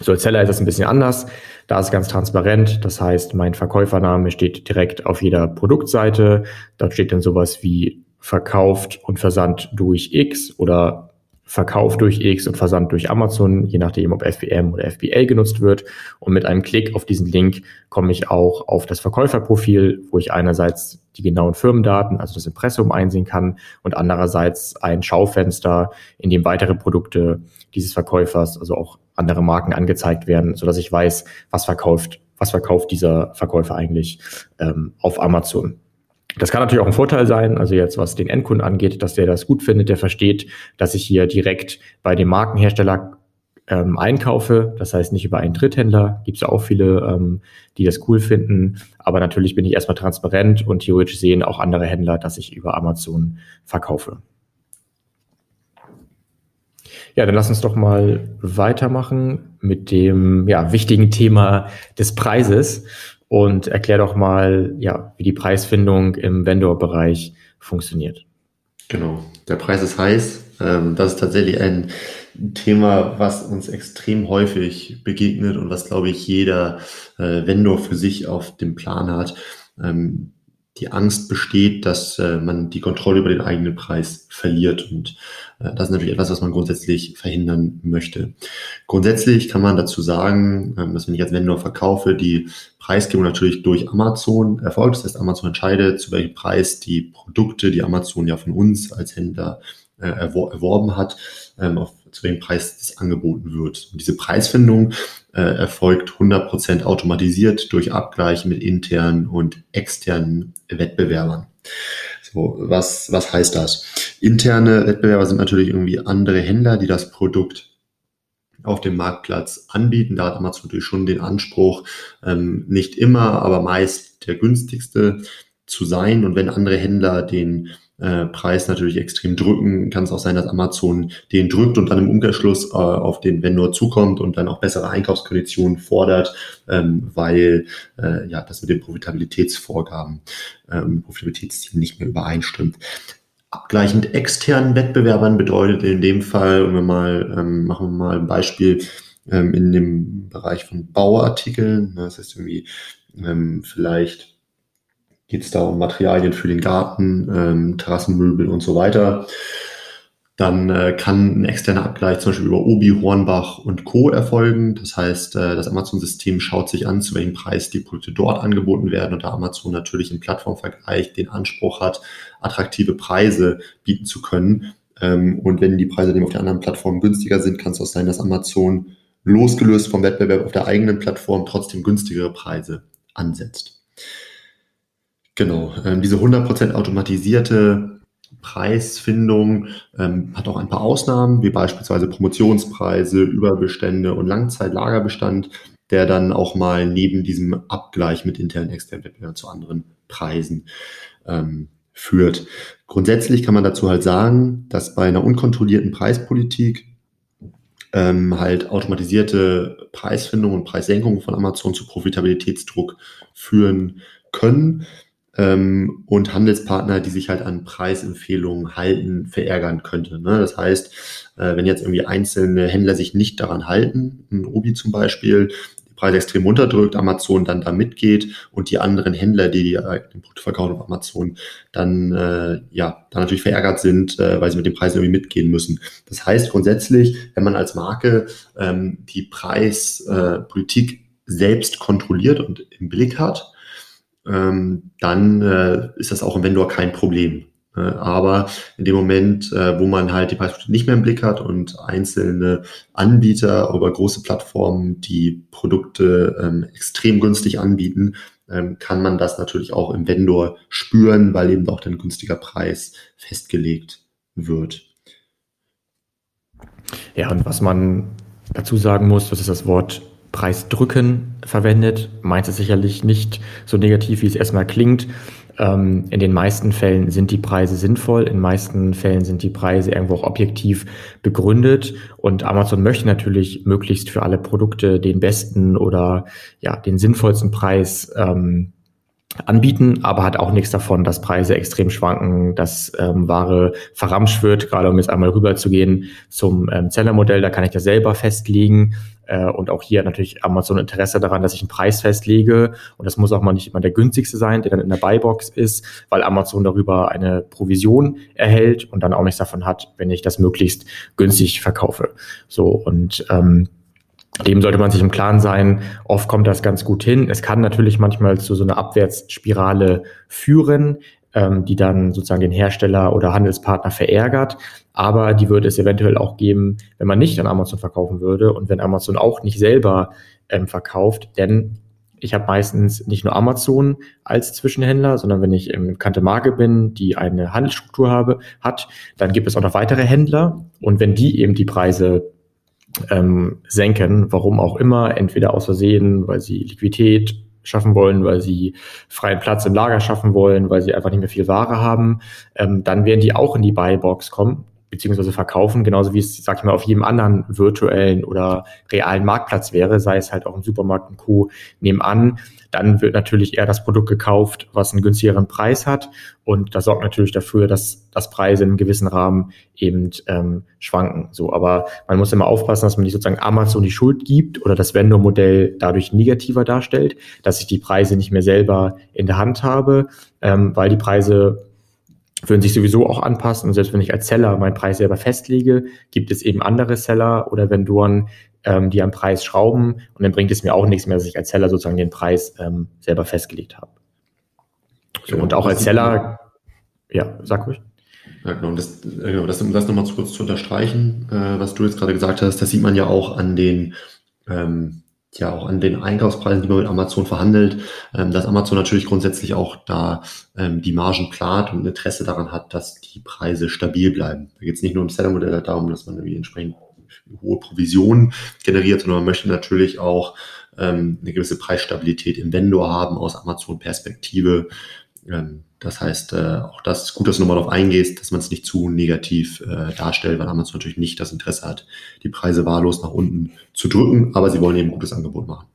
So als Seller ist das ein bisschen anders. Da ist ganz transparent. Das heißt, mein Verkäufername steht direkt auf jeder Produktseite. Dort steht dann sowas wie verkauft und versandt durch X oder Verkauf durch X und Versand durch Amazon, je nachdem, ob FBM oder FBA genutzt wird. Und mit einem Klick auf diesen Link komme ich auch auf das Verkäuferprofil, wo ich einerseits die genauen Firmendaten, also das Impressum einsehen kann und andererseits ein Schaufenster, in dem weitere Produkte dieses Verkäufers, also auch andere Marken angezeigt werden, so dass ich weiß, was verkauft, was verkauft dieser Verkäufer eigentlich ähm, auf Amazon. Das kann natürlich auch ein Vorteil sein, also jetzt was den Endkunden angeht, dass der das gut findet, der versteht, dass ich hier direkt bei dem Markenhersteller ähm, einkaufe, das heißt nicht über einen Dritthändler, gibt es ja auch viele, ähm, die das cool finden, aber natürlich bin ich erstmal transparent und theoretisch sehen auch andere Händler, dass ich über Amazon verkaufe. Ja, dann lass uns doch mal weitermachen mit dem ja, wichtigen Thema des Preises und erklär doch mal, ja, wie die Preisfindung im Vendor-Bereich funktioniert. Genau, der Preis ist heiß. Ähm, das ist tatsächlich ein Thema, was uns extrem häufig begegnet und was, glaube ich, jeder äh, Vendor für sich auf dem Plan hat. Die Angst besteht, dass äh, man die Kontrolle über den eigenen Preis verliert. Und äh, das ist natürlich etwas, was man grundsätzlich verhindern möchte. Grundsätzlich kann man dazu sagen, ähm, dass wenn ich als Vendor verkaufe, die Preisgebung natürlich durch Amazon erfolgt. Das heißt, Amazon entscheidet, zu welchem Preis die Produkte, die Amazon ja von uns als Händler äh, erwor erworben hat, ähm, auf zu welchem Preis das angeboten wird. Und diese Preisfindung äh, erfolgt 100% automatisiert durch Abgleich mit internen und externen Wettbewerbern. So, was, was heißt das? Interne Wettbewerber sind natürlich irgendwie andere Händler, die das Produkt auf dem Marktplatz anbieten. Da hat Amazon natürlich schon den Anspruch, ähm, nicht immer, aber meist der günstigste zu sein. Und wenn andere Händler den äh, Preis natürlich extrem drücken, kann es auch sein, dass Amazon den drückt und dann im Umkehrschluss äh, auf den Vendor zukommt und dann auch bessere Einkaufskonditionen fordert, ähm, weil äh, ja das mit den Profitabilitätsvorgaben, ähm, Profitabilitätszielen nicht mehr übereinstimmt. Abgleichend externen Wettbewerbern bedeutet in dem Fall, und wir mal, ähm, machen wir mal ein Beispiel ähm, in dem Bereich von Bauartikeln, ne, das heißt irgendwie ähm, vielleicht geht es da um Materialien für den Garten, ähm, Terrassenmöbel und so weiter. Dann äh, kann ein externer Abgleich zum Beispiel über Obi, Hornbach und Co. erfolgen. Das heißt, äh, das Amazon-System schaut sich an, zu welchem Preis die Produkte dort angeboten werden und da Amazon natürlich im Plattformvergleich den Anspruch hat, attraktive Preise bieten zu können. Ähm, und wenn die Preise dem auf der anderen Plattform günstiger sind, kann es auch sein, dass Amazon losgelöst vom Wettbewerb auf der eigenen Plattform trotzdem günstigere Preise ansetzt. Genau, ähm, diese 100% automatisierte Preisfindung ähm, hat auch ein paar Ausnahmen, wie beispielsweise Promotionspreise, Überbestände und Langzeitlagerbestand, der dann auch mal neben diesem Abgleich mit internen externen Wettbewerbern zu anderen Preisen ähm, führt. Grundsätzlich kann man dazu halt sagen, dass bei einer unkontrollierten Preispolitik ähm, halt automatisierte Preisfindung und Preissenkung von Amazon zu Profitabilitätsdruck führen können ähm, und Handelspartner, die sich halt an Preisempfehlungen halten, verärgern könnte. Ne? Das heißt, äh, wenn jetzt irgendwie einzelne Händler sich nicht daran halten, ein Obi zum Beispiel, die Preise extrem runterdrückt, Amazon dann da mitgeht und die anderen Händler, die, äh, den Produkt verkaufen auf Amazon, dann äh, ja dann natürlich verärgert sind, äh, weil sie mit den Preisen irgendwie mitgehen müssen. Das heißt grundsätzlich, wenn man als Marke ähm, die Preispolitik äh, selbst kontrolliert und im Blick hat, ähm, dann äh, ist das auch im Vendor kein Problem. Äh, aber in dem Moment, äh, wo man halt die Preisstruktur nicht mehr im Blick hat und einzelne Anbieter über große Plattformen die Produkte ähm, extrem günstig anbieten, ähm, kann man das natürlich auch im Vendor spüren, weil eben auch dann günstiger Preis festgelegt wird. Ja, und was man dazu sagen muss, das ist das Wort Preisdrücken verwendet, meint es sicherlich nicht so negativ, wie es erstmal klingt. Ähm, in den meisten Fällen sind die Preise sinnvoll, in den meisten Fällen sind die Preise irgendwo auch objektiv begründet. Und Amazon möchte natürlich möglichst für alle Produkte den besten oder ja den sinnvollsten Preis ähm, anbieten, aber hat auch nichts davon, dass Preise extrem schwanken, dass ähm, Ware verramscht wird, gerade um jetzt einmal rüber zu gehen zum ähm, Zellermodell, da kann ich das selber festlegen, Äh, und auch hier natürlich Amazon Interesse daran, dass ich einen Preis festlege. Und das muss auch mal nicht immer der günstigste sein, der dann in der Buybox ist, weil Amazon darüber eine Provision erhält und dann auch nichts davon hat, wenn ich das möglichst günstig verkaufe. So und ähm, dem sollte man sich im Klaren sein. Oft kommt das ganz gut hin. Es kann natürlich manchmal zu so einer Abwärtsspirale führen, ähm, die dann sozusagen den Hersteller oder Handelspartner verärgert. Aber die würde es eventuell auch geben, wenn man nicht an Amazon verkaufen würde und wenn Amazon auch nicht selber ähm, verkauft. Denn ich habe meistens nicht nur Amazon als Zwischenhändler, sondern wenn ich im bekannte Marke bin, die eine Handelsstruktur habe, hat, dann gibt es auch noch weitere Händler. Und wenn die eben die Preise ähm, senken, warum auch immer, entweder aus Versehen, weil sie Liquidität schaffen wollen, weil sie freien Platz im Lager schaffen wollen, weil sie einfach nicht mehr viel Ware haben, ähm, dann werden die auch in die Buybox kommen beziehungsweise verkaufen, genauso wie es, sag ich mal, auf jedem anderen virtuellen oder realen Marktplatz wäre, sei es halt auch im Supermarkt und Co. nebenan, dann wird natürlich eher das Produkt gekauft, was einen günstigeren Preis hat. Und das sorgt natürlich dafür, dass, dass Preise in einem gewissen Rahmen eben ähm, schwanken. So, aber man muss immer aufpassen, dass man nicht sozusagen Amazon die Schuld gibt oder das Vendor-Modell dadurch negativer darstellt, dass ich die Preise nicht mehr selber in der Hand habe, ähm, weil die Preise würden sich sowieso auch anpassen. Und selbst wenn ich als Seller meinen Preis selber festlege, gibt es eben andere Seller oder Vendoren, ähm, die am Preis schrauben. Und dann bringt es mir auch nichts mehr, dass ich als Seller sozusagen den Preis ähm, selber festgelegt habe. So, und auch als Seller, ja, sag ruhig. Ja, genau. Das, genau, das, um das nochmal kurz zu unterstreichen, äh, was du jetzt gerade gesagt hast, das sieht man ja auch an den ähm, ja auch an den Einkaufspreisen, die man mit Amazon verhandelt, ähm, dass Amazon natürlich grundsätzlich auch da ähm, die Margen plant und Interesse daran hat, dass die Preise stabil bleiben. Da geht es nicht nur um Sellermodelle darum, dass man irgendwie entsprechend hohe Provisionen generiert, sondern man möchte natürlich auch ähm, eine gewisse Preisstabilität im Vendor haben aus Amazon-Perspektive. Das heißt, äh, auch das ist gut, dass du nochmal darauf eingehst, dass man es nicht zu negativ äh, darstellt, weil Amazon natürlich nicht das Interesse hat, die Preise wahllos nach unten zu drücken, aber sie wollen eben ein gutes Angebot machen.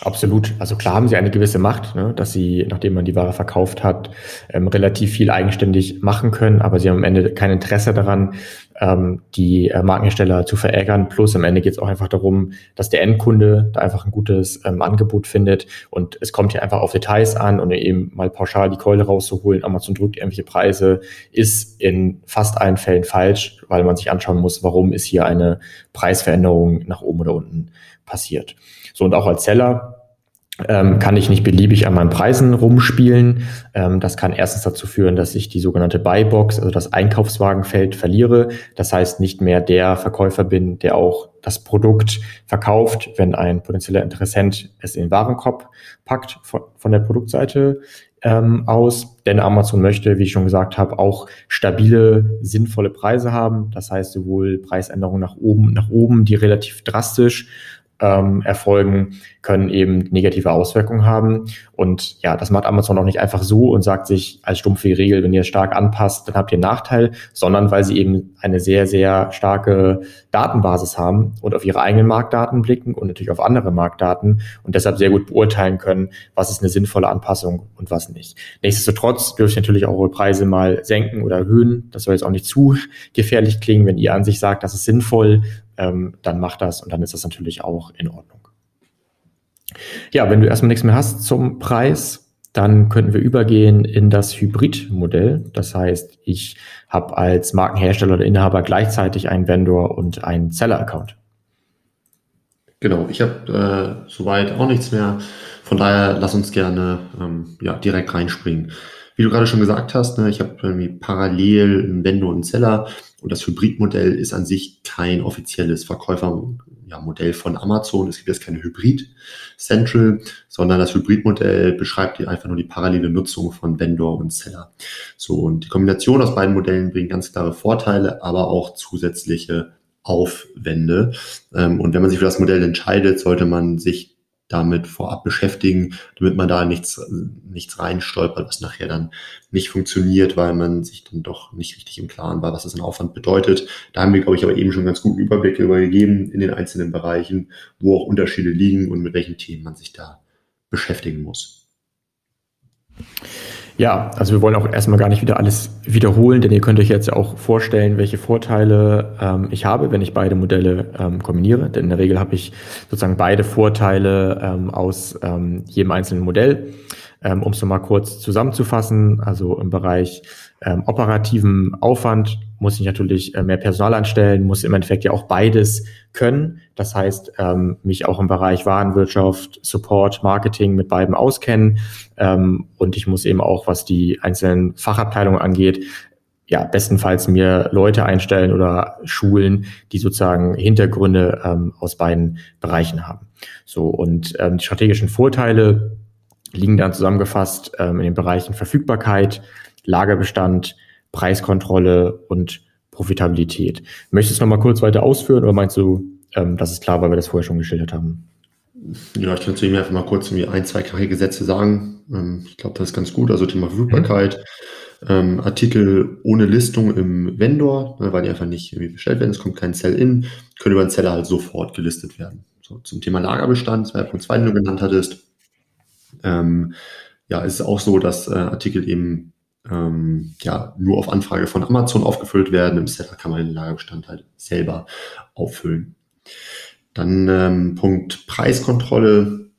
Absolut. Also klar haben sie eine gewisse Macht, ne, dass sie, nachdem man die Ware verkauft hat, ähm, relativ viel eigenständig machen können, aber sie haben am Ende kein Interesse daran, ähm, die äh, Markenhersteller zu verärgern. Plus am Ende geht es auch einfach darum, dass der Endkunde da einfach ein gutes ähm, Angebot findet. Und es kommt hier einfach auf Details an und eben mal pauschal die Keule rauszuholen, Amazon drückt irgendwelche Preise, ist in fast allen Fällen falsch, weil man sich anschauen muss, warum ist hier eine Preisveränderung nach oben oder unten passiert. So, und auch als Seller ähm, kann ich nicht beliebig an meinen Preisen rumspielen. Ähm, das kann erstens dazu führen, dass ich die sogenannte Buybox, also das Einkaufswagenfeld, verliere. Das heißt, nicht mehr der Verkäufer bin, der auch das Produkt verkauft, wenn ein potenzieller Interessent es in den Warenkorb packt von, von der Produktseite ähm, aus. Denn Amazon möchte, wie ich schon gesagt habe, auch stabile, sinnvolle Preise haben. Das heißt, sowohl Preisänderungen nach oben, nach oben, die relativ drastisch ähm, erfolgen, können eben negative Auswirkungen haben. Und ja, das macht Amazon auch nicht einfach so und sagt sich als stumpfe Regel, wenn ihr stark anpasst, dann habt ihr einen Nachteil, sondern weil sie eben eine sehr, sehr starke Datenbasis haben und auf ihre eigenen Marktdaten blicken und natürlich auf andere Marktdaten und deshalb sehr gut beurteilen können, was ist eine sinnvolle Anpassung und was nicht. Nichtsdestotrotz dürft ihr natürlich auch eure Preise mal senken oder erhöhen. Das soll jetzt auch nicht zu <laughs> gefährlich klingen, wenn ihr an sich sagt, das ist sinnvoll, ähm, dann mach das und dann ist das natürlich auch in Ordnung. Ja, wenn du erstmal nichts mehr hast zum Preis, dann könnten wir übergehen in das Hybrid-Modell. Das heißt, ich habe als Markenhersteller oder Inhaber gleichzeitig einen Vendor und einen Seller-Account. Genau, ich habe äh, soweit auch nichts mehr. Von daher lass uns gerne ähm, ja, direkt reinspringen. Wie du gerade schon gesagt hast, ne, ich habe irgendwie parallel einen Vendor und einen Seller. Und das Hybridmodell ist an sich kein offizielles Verkäufermodell von Amazon. Es gibt jetzt keine Hybrid Central, sondern das Hybridmodell beschreibt einfach nur die parallele Nutzung von Vendor und Seller. So, und die Kombination aus beiden Modellen bringt ganz klare Vorteile, aber auch zusätzliche Aufwände. Ähm, und wenn man sich für das Modell entscheidet, sollte man sich damit vorab beschäftigen, damit man da nichts, nichts reinstolpert, was nachher dann nicht funktioniert, weil man sich dann doch nicht richtig im Klaren war, was das in Aufwand bedeutet. Da haben wir, glaube ich, aber eben schon ganz guten Überblick darüber gegeben in den einzelnen Bereichen, wo auch Unterschiede liegen und mit welchen Themen man sich da beschäftigen muss. Ja, also wir wollen auch erstmal gar nicht wieder alles wiederholen, denn ihr könnt euch jetzt auch vorstellen, welche Vorteile ähm, ich habe, wenn ich beide Modelle ähm, kombiniere. Denn in der Regel habe ich sozusagen beide Vorteile ähm, aus ähm, jedem einzelnen Modell. Ähm, um es nochmal kurz zusammenzufassen, also im Bereich ähm, operativen Aufwand muss ich natürlich äh, mehr Personal anstellen, muss im Endeffekt ja auch beides können. Das heißt, ähm, mich auch im Bereich Warenwirtschaft, Support, Marketing mit beiden auskennen. Ähm, und ich muss eben auch, was die einzelnen Fachabteilungen angeht, ja, bestenfalls mir Leute einstellen oder schulen, die sozusagen Hintergründe ähm, aus beiden Bereichen haben. So, und ähm, die strategischen Vorteile liegen dann zusammengefasst ähm, in den Bereichen Verfügbarkeit, Lagerbestand, Preiskontrolle und Profitabilität. Möchtest du noch mal kurz weiter ausführen oder meinst du, ähm, dass es klar weil wir das vorher schon geschildert haben? Ja, ich kann zu ihm einfach mal kurz ein, zwei knackige Sätze sagen. Ähm, ich glaube, das ist ganz gut. Also Thema Verfügbarkeit. Ähm, Artikel ohne Listung im Vendor, ne, weil die einfach nicht irgendwie bestellt werden. Es kommt kein Sell-In, können über den Seller halt sofort gelistet werden. So, zum Thema Lagerbestand, 2.2, den du genannt hattest. Ähm, ja, ist auch so, dass äh, Artikel eben ähm, ja, nur auf Anfrage von Amazon aufgefüllt werden. Im Seller kann man den Lagerbestand halt selber auffüllen. Dann ähm, Punkt Preiskontrolle.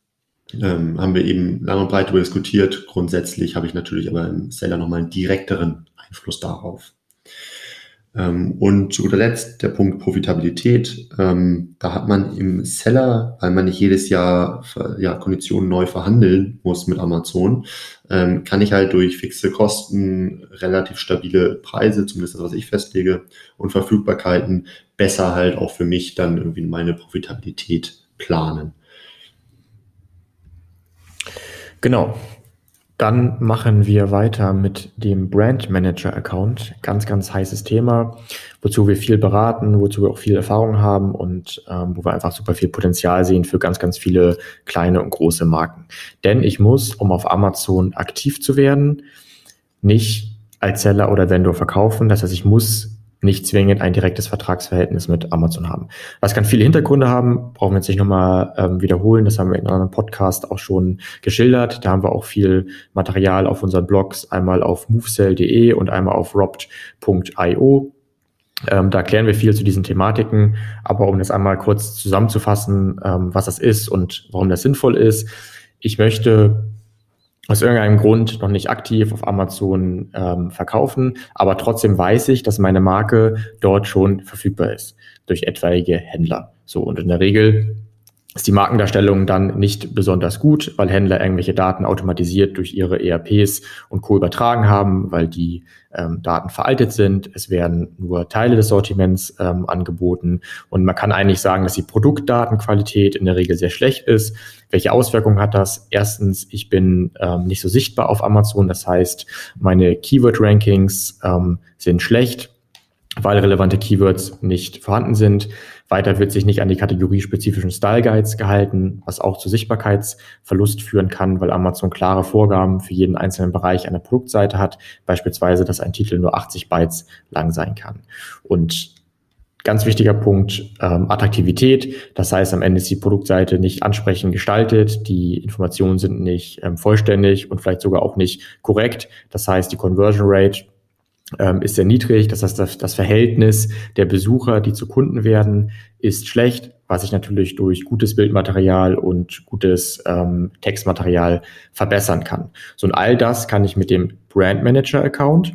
Ähm, haben wir eben lange und breit darüber diskutiert. Grundsätzlich habe ich natürlich aber im Seller nochmal einen direkteren Einfluss darauf. Ähm, und zu guter Letzt der Punkt Profitabilität. Ähm, da hat man im Seller, weil man nicht jedes Jahr ja, Konditionen neu verhandeln muss mit Amazon, ähm, kann ich halt durch fixe Kosten, relativ stabile Preise, zumindest das, was ich festlege, und Verfügbarkeiten besser halt auch für mich dann irgendwie meine Profitabilität planen. Genau. Dann machen wir weiter mit dem Brand Manager Account. Ganz, ganz heißes Thema, wozu wir viel beraten, wozu wir auch viel Erfahrung haben und ähm, wo wir einfach super viel Potenzial sehen für ganz, ganz viele kleine und große Marken. Denn ich muss, um auf Amazon aktiv zu werden, nicht als Seller oder Vendor verkaufen. Das heißt, ich muss nicht zwingend ein direktes Vertragsverhältnis mit Amazon haben. Das kann viele Hintergründe haben, brauchen wir jetzt nicht nochmal ähm, wiederholen. Das haben wir in einem Podcast auch schon geschildert. Da haben wir auch viel Material auf unseren Blogs, einmal auf movesell.de und einmal auf robbed.io. Ähm, da erklären wir viel zu diesen Thematiken, aber um das einmal kurz zusammenzufassen, ähm, was das ist und warum das sinnvoll ist. Ich möchte aus irgendeinem Grund noch nicht aktiv auf Amazon ähm, verkaufen, aber trotzdem weiß ich, dass meine Marke dort schon verfügbar ist durch etwaige Händler. So und in der Regel ist die Markendarstellung dann nicht besonders gut, weil Händler irgendwelche Daten automatisiert durch ihre ERPs und Co. übertragen haben, weil die ähm, Daten veraltet sind. Es werden nur Teile des Sortiments ähm, angeboten und man kann eigentlich sagen, dass die Produktdatenqualität in der Regel sehr schlecht ist. Welche Auswirkungen hat das? Erstens, ich bin ähm, nicht so sichtbar auf Amazon, das heißt, meine Keyword-Rankings ähm, sind schlecht weil relevante Keywords nicht vorhanden sind. Weiter wird sich nicht an die kategoriespezifischen Style Guides gehalten, was auch zu Sichtbarkeitsverlust führen kann, weil Amazon klare Vorgaben für jeden einzelnen Bereich einer Produktseite hat, beispielsweise, dass ein Titel nur 80 Bytes lang sein kann. Und Ganz wichtiger Punkt, ähm, Attraktivität. Das heißt, am Ende ist die Produktseite nicht ansprechend gestaltet, die Informationen sind nicht ähm, vollständig und vielleicht sogar auch nicht korrekt. Das heißt, die Conversion Rate ähm, ist sehr niedrig. Das heißt, das, das Verhältnis der Besucher, die zu Kunden werden, ist schlecht, was sich natürlich durch gutes Bildmaterial und gutes ähm, Textmaterial verbessern kann. So und all das kann ich mit dem Brand Manager Account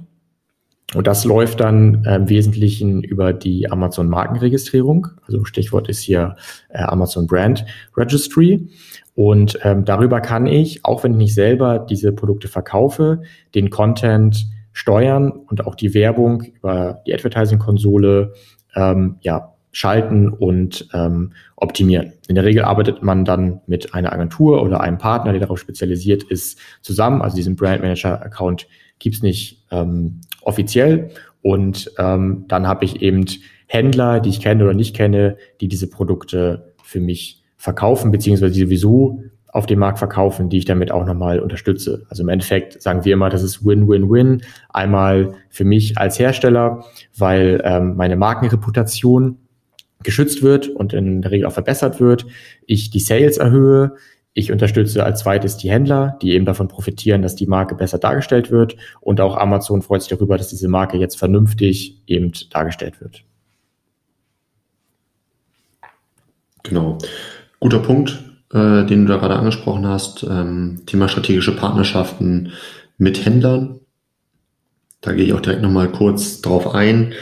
und das läuft dann äh, im Wesentlichen über die Amazon Markenregistrierung. Also Stichwort ist hier äh, Amazon Brand Registry. Und ähm, darüber kann ich, auch wenn ich nicht selber diese Produkte verkaufe, den Content steuern und auch die Werbung über die Advertising-Konsole ähm, ja, schalten und ähm, optimieren. In der Regel arbeitet man dann mit einer Agentur oder einem Partner, der darauf spezialisiert ist, zusammen. Also diesen Brand Manager-Account gibt's nicht ähm, offiziell. Und ähm, dann habe ich eben Händler, die ich kenne oder nicht kenne, die diese Produkte für mich verkaufen, beziehungsweise sowieso auf dem Markt verkaufen, die ich damit auch nochmal unterstütze. Also im Endeffekt sagen wir immer, das ist Win-Win-Win. Einmal für mich als Hersteller, weil ähm, meine Markenreputation geschützt wird und in der Regel auch verbessert wird. Ich die Sales erhöhe, Ich unterstütze als zweites die Händler, die eben davon profitieren, dass die Marke besser dargestellt wird. Und auch Amazon freut sich darüber, dass diese Marke jetzt vernünftig eben dargestellt wird. Genau. Guter Punkt, äh, den du da gerade angesprochen hast. Ähm, Thema strategische Partnerschaften mit Händlern. Da gehe ich auch direkt nochmal kurz drauf ein.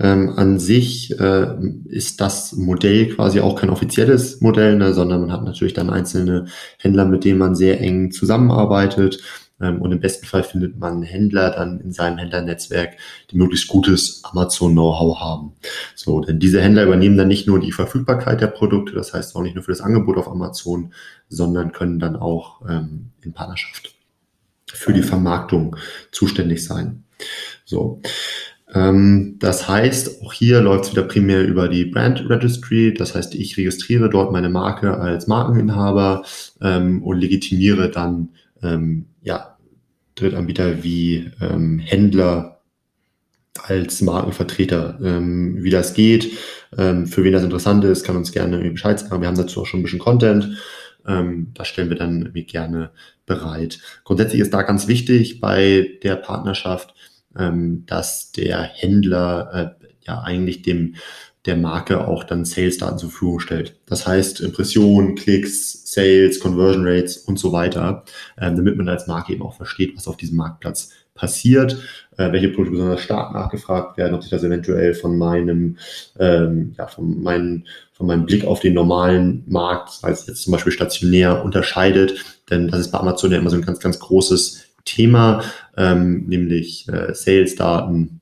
Ähm, an sich äh, ist das Modell quasi auch kein offizielles Modell, ne, sondern man hat natürlich dann einzelne Händler, mit denen man sehr eng zusammenarbeitet. Ähm, und im besten Fall findet man Händler dann in seinem Händlernetzwerk, die möglichst gutes Amazon-Know-how haben. So, denn diese Händler übernehmen dann nicht nur die Verfügbarkeit der Produkte, das heißt auch nicht nur für das Angebot auf Amazon, sondern können dann auch ähm, in Partnerschaft für die Vermarktung zuständig sein. So. Ähm, das heißt, auch hier läuft es wieder primär über die Brand Registry. Das heißt, ich registriere dort meine Marke als Markeninhaber ähm, und legitimiere dann ähm, ja, Drittanbieter wie ähm, Händler als Markenvertreter. Ähm, wie das geht, ähm, für wen das interessant ist, kann uns gerne Bescheid sagen. Wir haben dazu auch schon ein bisschen Content. Ähm, das stellen wir dann gerne bereit. Grundsätzlich ist da ganz wichtig bei der Partnerschaft, ähm, dass der Händler äh, ja eigentlich dem der Marke auch dann Sales-Daten zur Verfügung stellt. Das heißt Impressionen, Klicks, Sales, Conversion Rates und so weiter, ähm, damit man als Marke eben auch versteht, was auf diesem Marktplatz passiert, äh, welche Produkte besonders stark nachgefragt werden, ob sich das eventuell von meinem, ähm, ja, von meinen, von meinem Blick auf den normalen Markt, als jetzt zum Beispiel stationär unterscheidet. Denn das ist bei Amazon ja immer so ein ganz, ganz großes Thema, ähm, nämlich äh, Sales-Daten.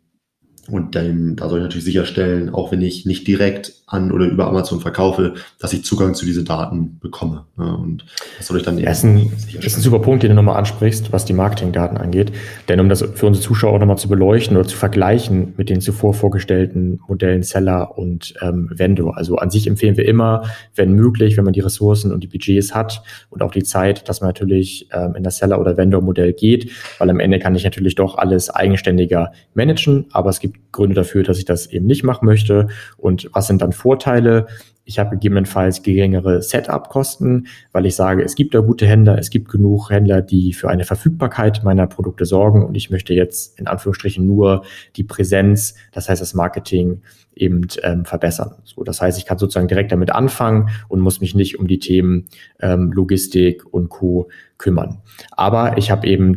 Und dann, da soll ich natürlich sicherstellen, auch wenn ich nicht direkt an oder über Amazon verkaufe, dass ich Zugang zu diesen Daten bekomme. Und das soll ich dann ja, ist ein, ist ein super Punkt, den du nochmal ansprichst, was die Marketingdaten angeht. Denn um das für unsere Zuschauer auch nochmal zu beleuchten oder zu vergleichen mit den zuvor vorgestellten Modellen Seller und ähm, Vendor. Also an sich empfehlen wir immer, wenn möglich, wenn man die Ressourcen und die Budgets hat und auch die Zeit, dass man natürlich ähm, in das Seller- oder Vendor-Modell geht, weil am Ende kann ich natürlich doch alles eigenständiger managen, aber es gibt Gründe dafür, dass ich das eben nicht machen möchte. Und was sind dann Vorteile. Ich habe gegebenenfalls geringere Setup-Kosten, weil ich sage, es gibt da gute Händler, es gibt genug Händler, die für eine Verfügbarkeit meiner Produkte sorgen und ich möchte jetzt in Anführungsstrichen nur die Präsenz, das heißt das Marketing eben ähm, verbessern. So, das heißt, ich kann sozusagen direkt damit anfangen und muss mich nicht um die Themen ähm, Logistik und Co kümmern. Aber ich habe eben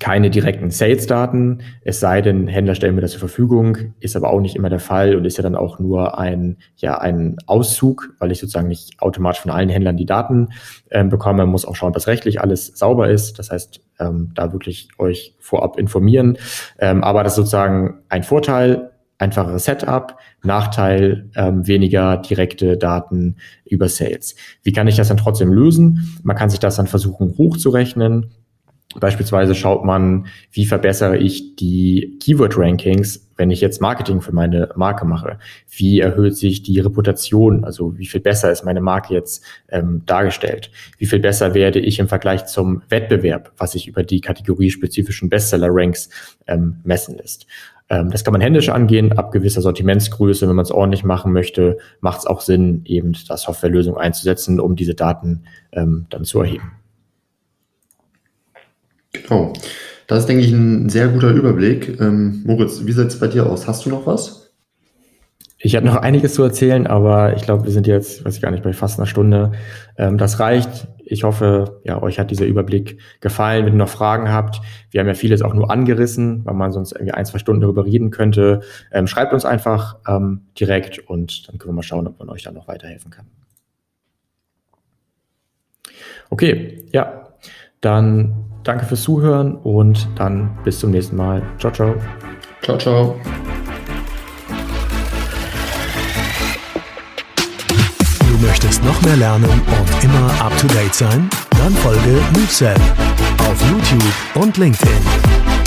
keine direkten Sales-Daten, es sei denn, Händler stellen mir das zur Verfügung, ist aber auch nicht immer der Fall und ist ja dann auch nur ein, ja, ein Auszug, weil ich sozusagen nicht automatisch von allen Händlern die Daten ähm, bekomme. Man muss auch schauen, dass rechtlich alles sauber ist. Das heißt, ähm, da wirklich euch vorab informieren. Ähm, aber das ist sozusagen ein Vorteil, einfacheres Setup, Nachteil, ähm, weniger direkte Daten über Sales. Wie kann ich das dann trotzdem lösen? Man kann sich das dann versuchen hochzurechnen Beispielsweise schaut man, wie verbessere ich die Keyword-Rankings, wenn ich jetzt Marketing für meine Marke mache? Wie erhöht sich die Reputation? Also wie viel besser ist meine Marke jetzt ähm, dargestellt? Wie viel besser werde ich im Vergleich zum Wettbewerb, was sich über die kategoriespezifischen Bestseller-Ranks ähm, messen lässt? Ähm, das kann man händisch angehen, ab gewisser Sortimentsgröße. Wenn man es ordentlich machen möchte, macht es auch Sinn, eben da Softwarelösung einzusetzen, um diese Daten ähm, dann zu erheben. Genau. Das ist, denke ich, ein sehr guter Überblick. Ähm, Moritz, wie sieht es bei dir aus? Hast du noch was? Ich habe noch einiges zu erzählen, aber ich glaube, wir sind jetzt, weiß ich gar nicht, bei fast einer Stunde. Ähm, das reicht. Ich hoffe, ja, euch hat dieser Überblick gefallen. Wenn ihr noch Fragen habt, wir haben ja vieles auch nur angerissen, weil man sonst irgendwie ein, zwei Stunden darüber reden könnte. Ähm, schreibt uns einfach ähm, direkt und dann können wir mal schauen, ob man euch da noch weiterhelfen kann. Okay, ja, dann Danke fürs Zuhören und dann bis zum nächsten Mal. Ciao, ciao. Ciao, ciao. Du möchtest noch mehr lernen und immer up to date sein? Dann folge MoveSell auf YouTube und LinkedIn.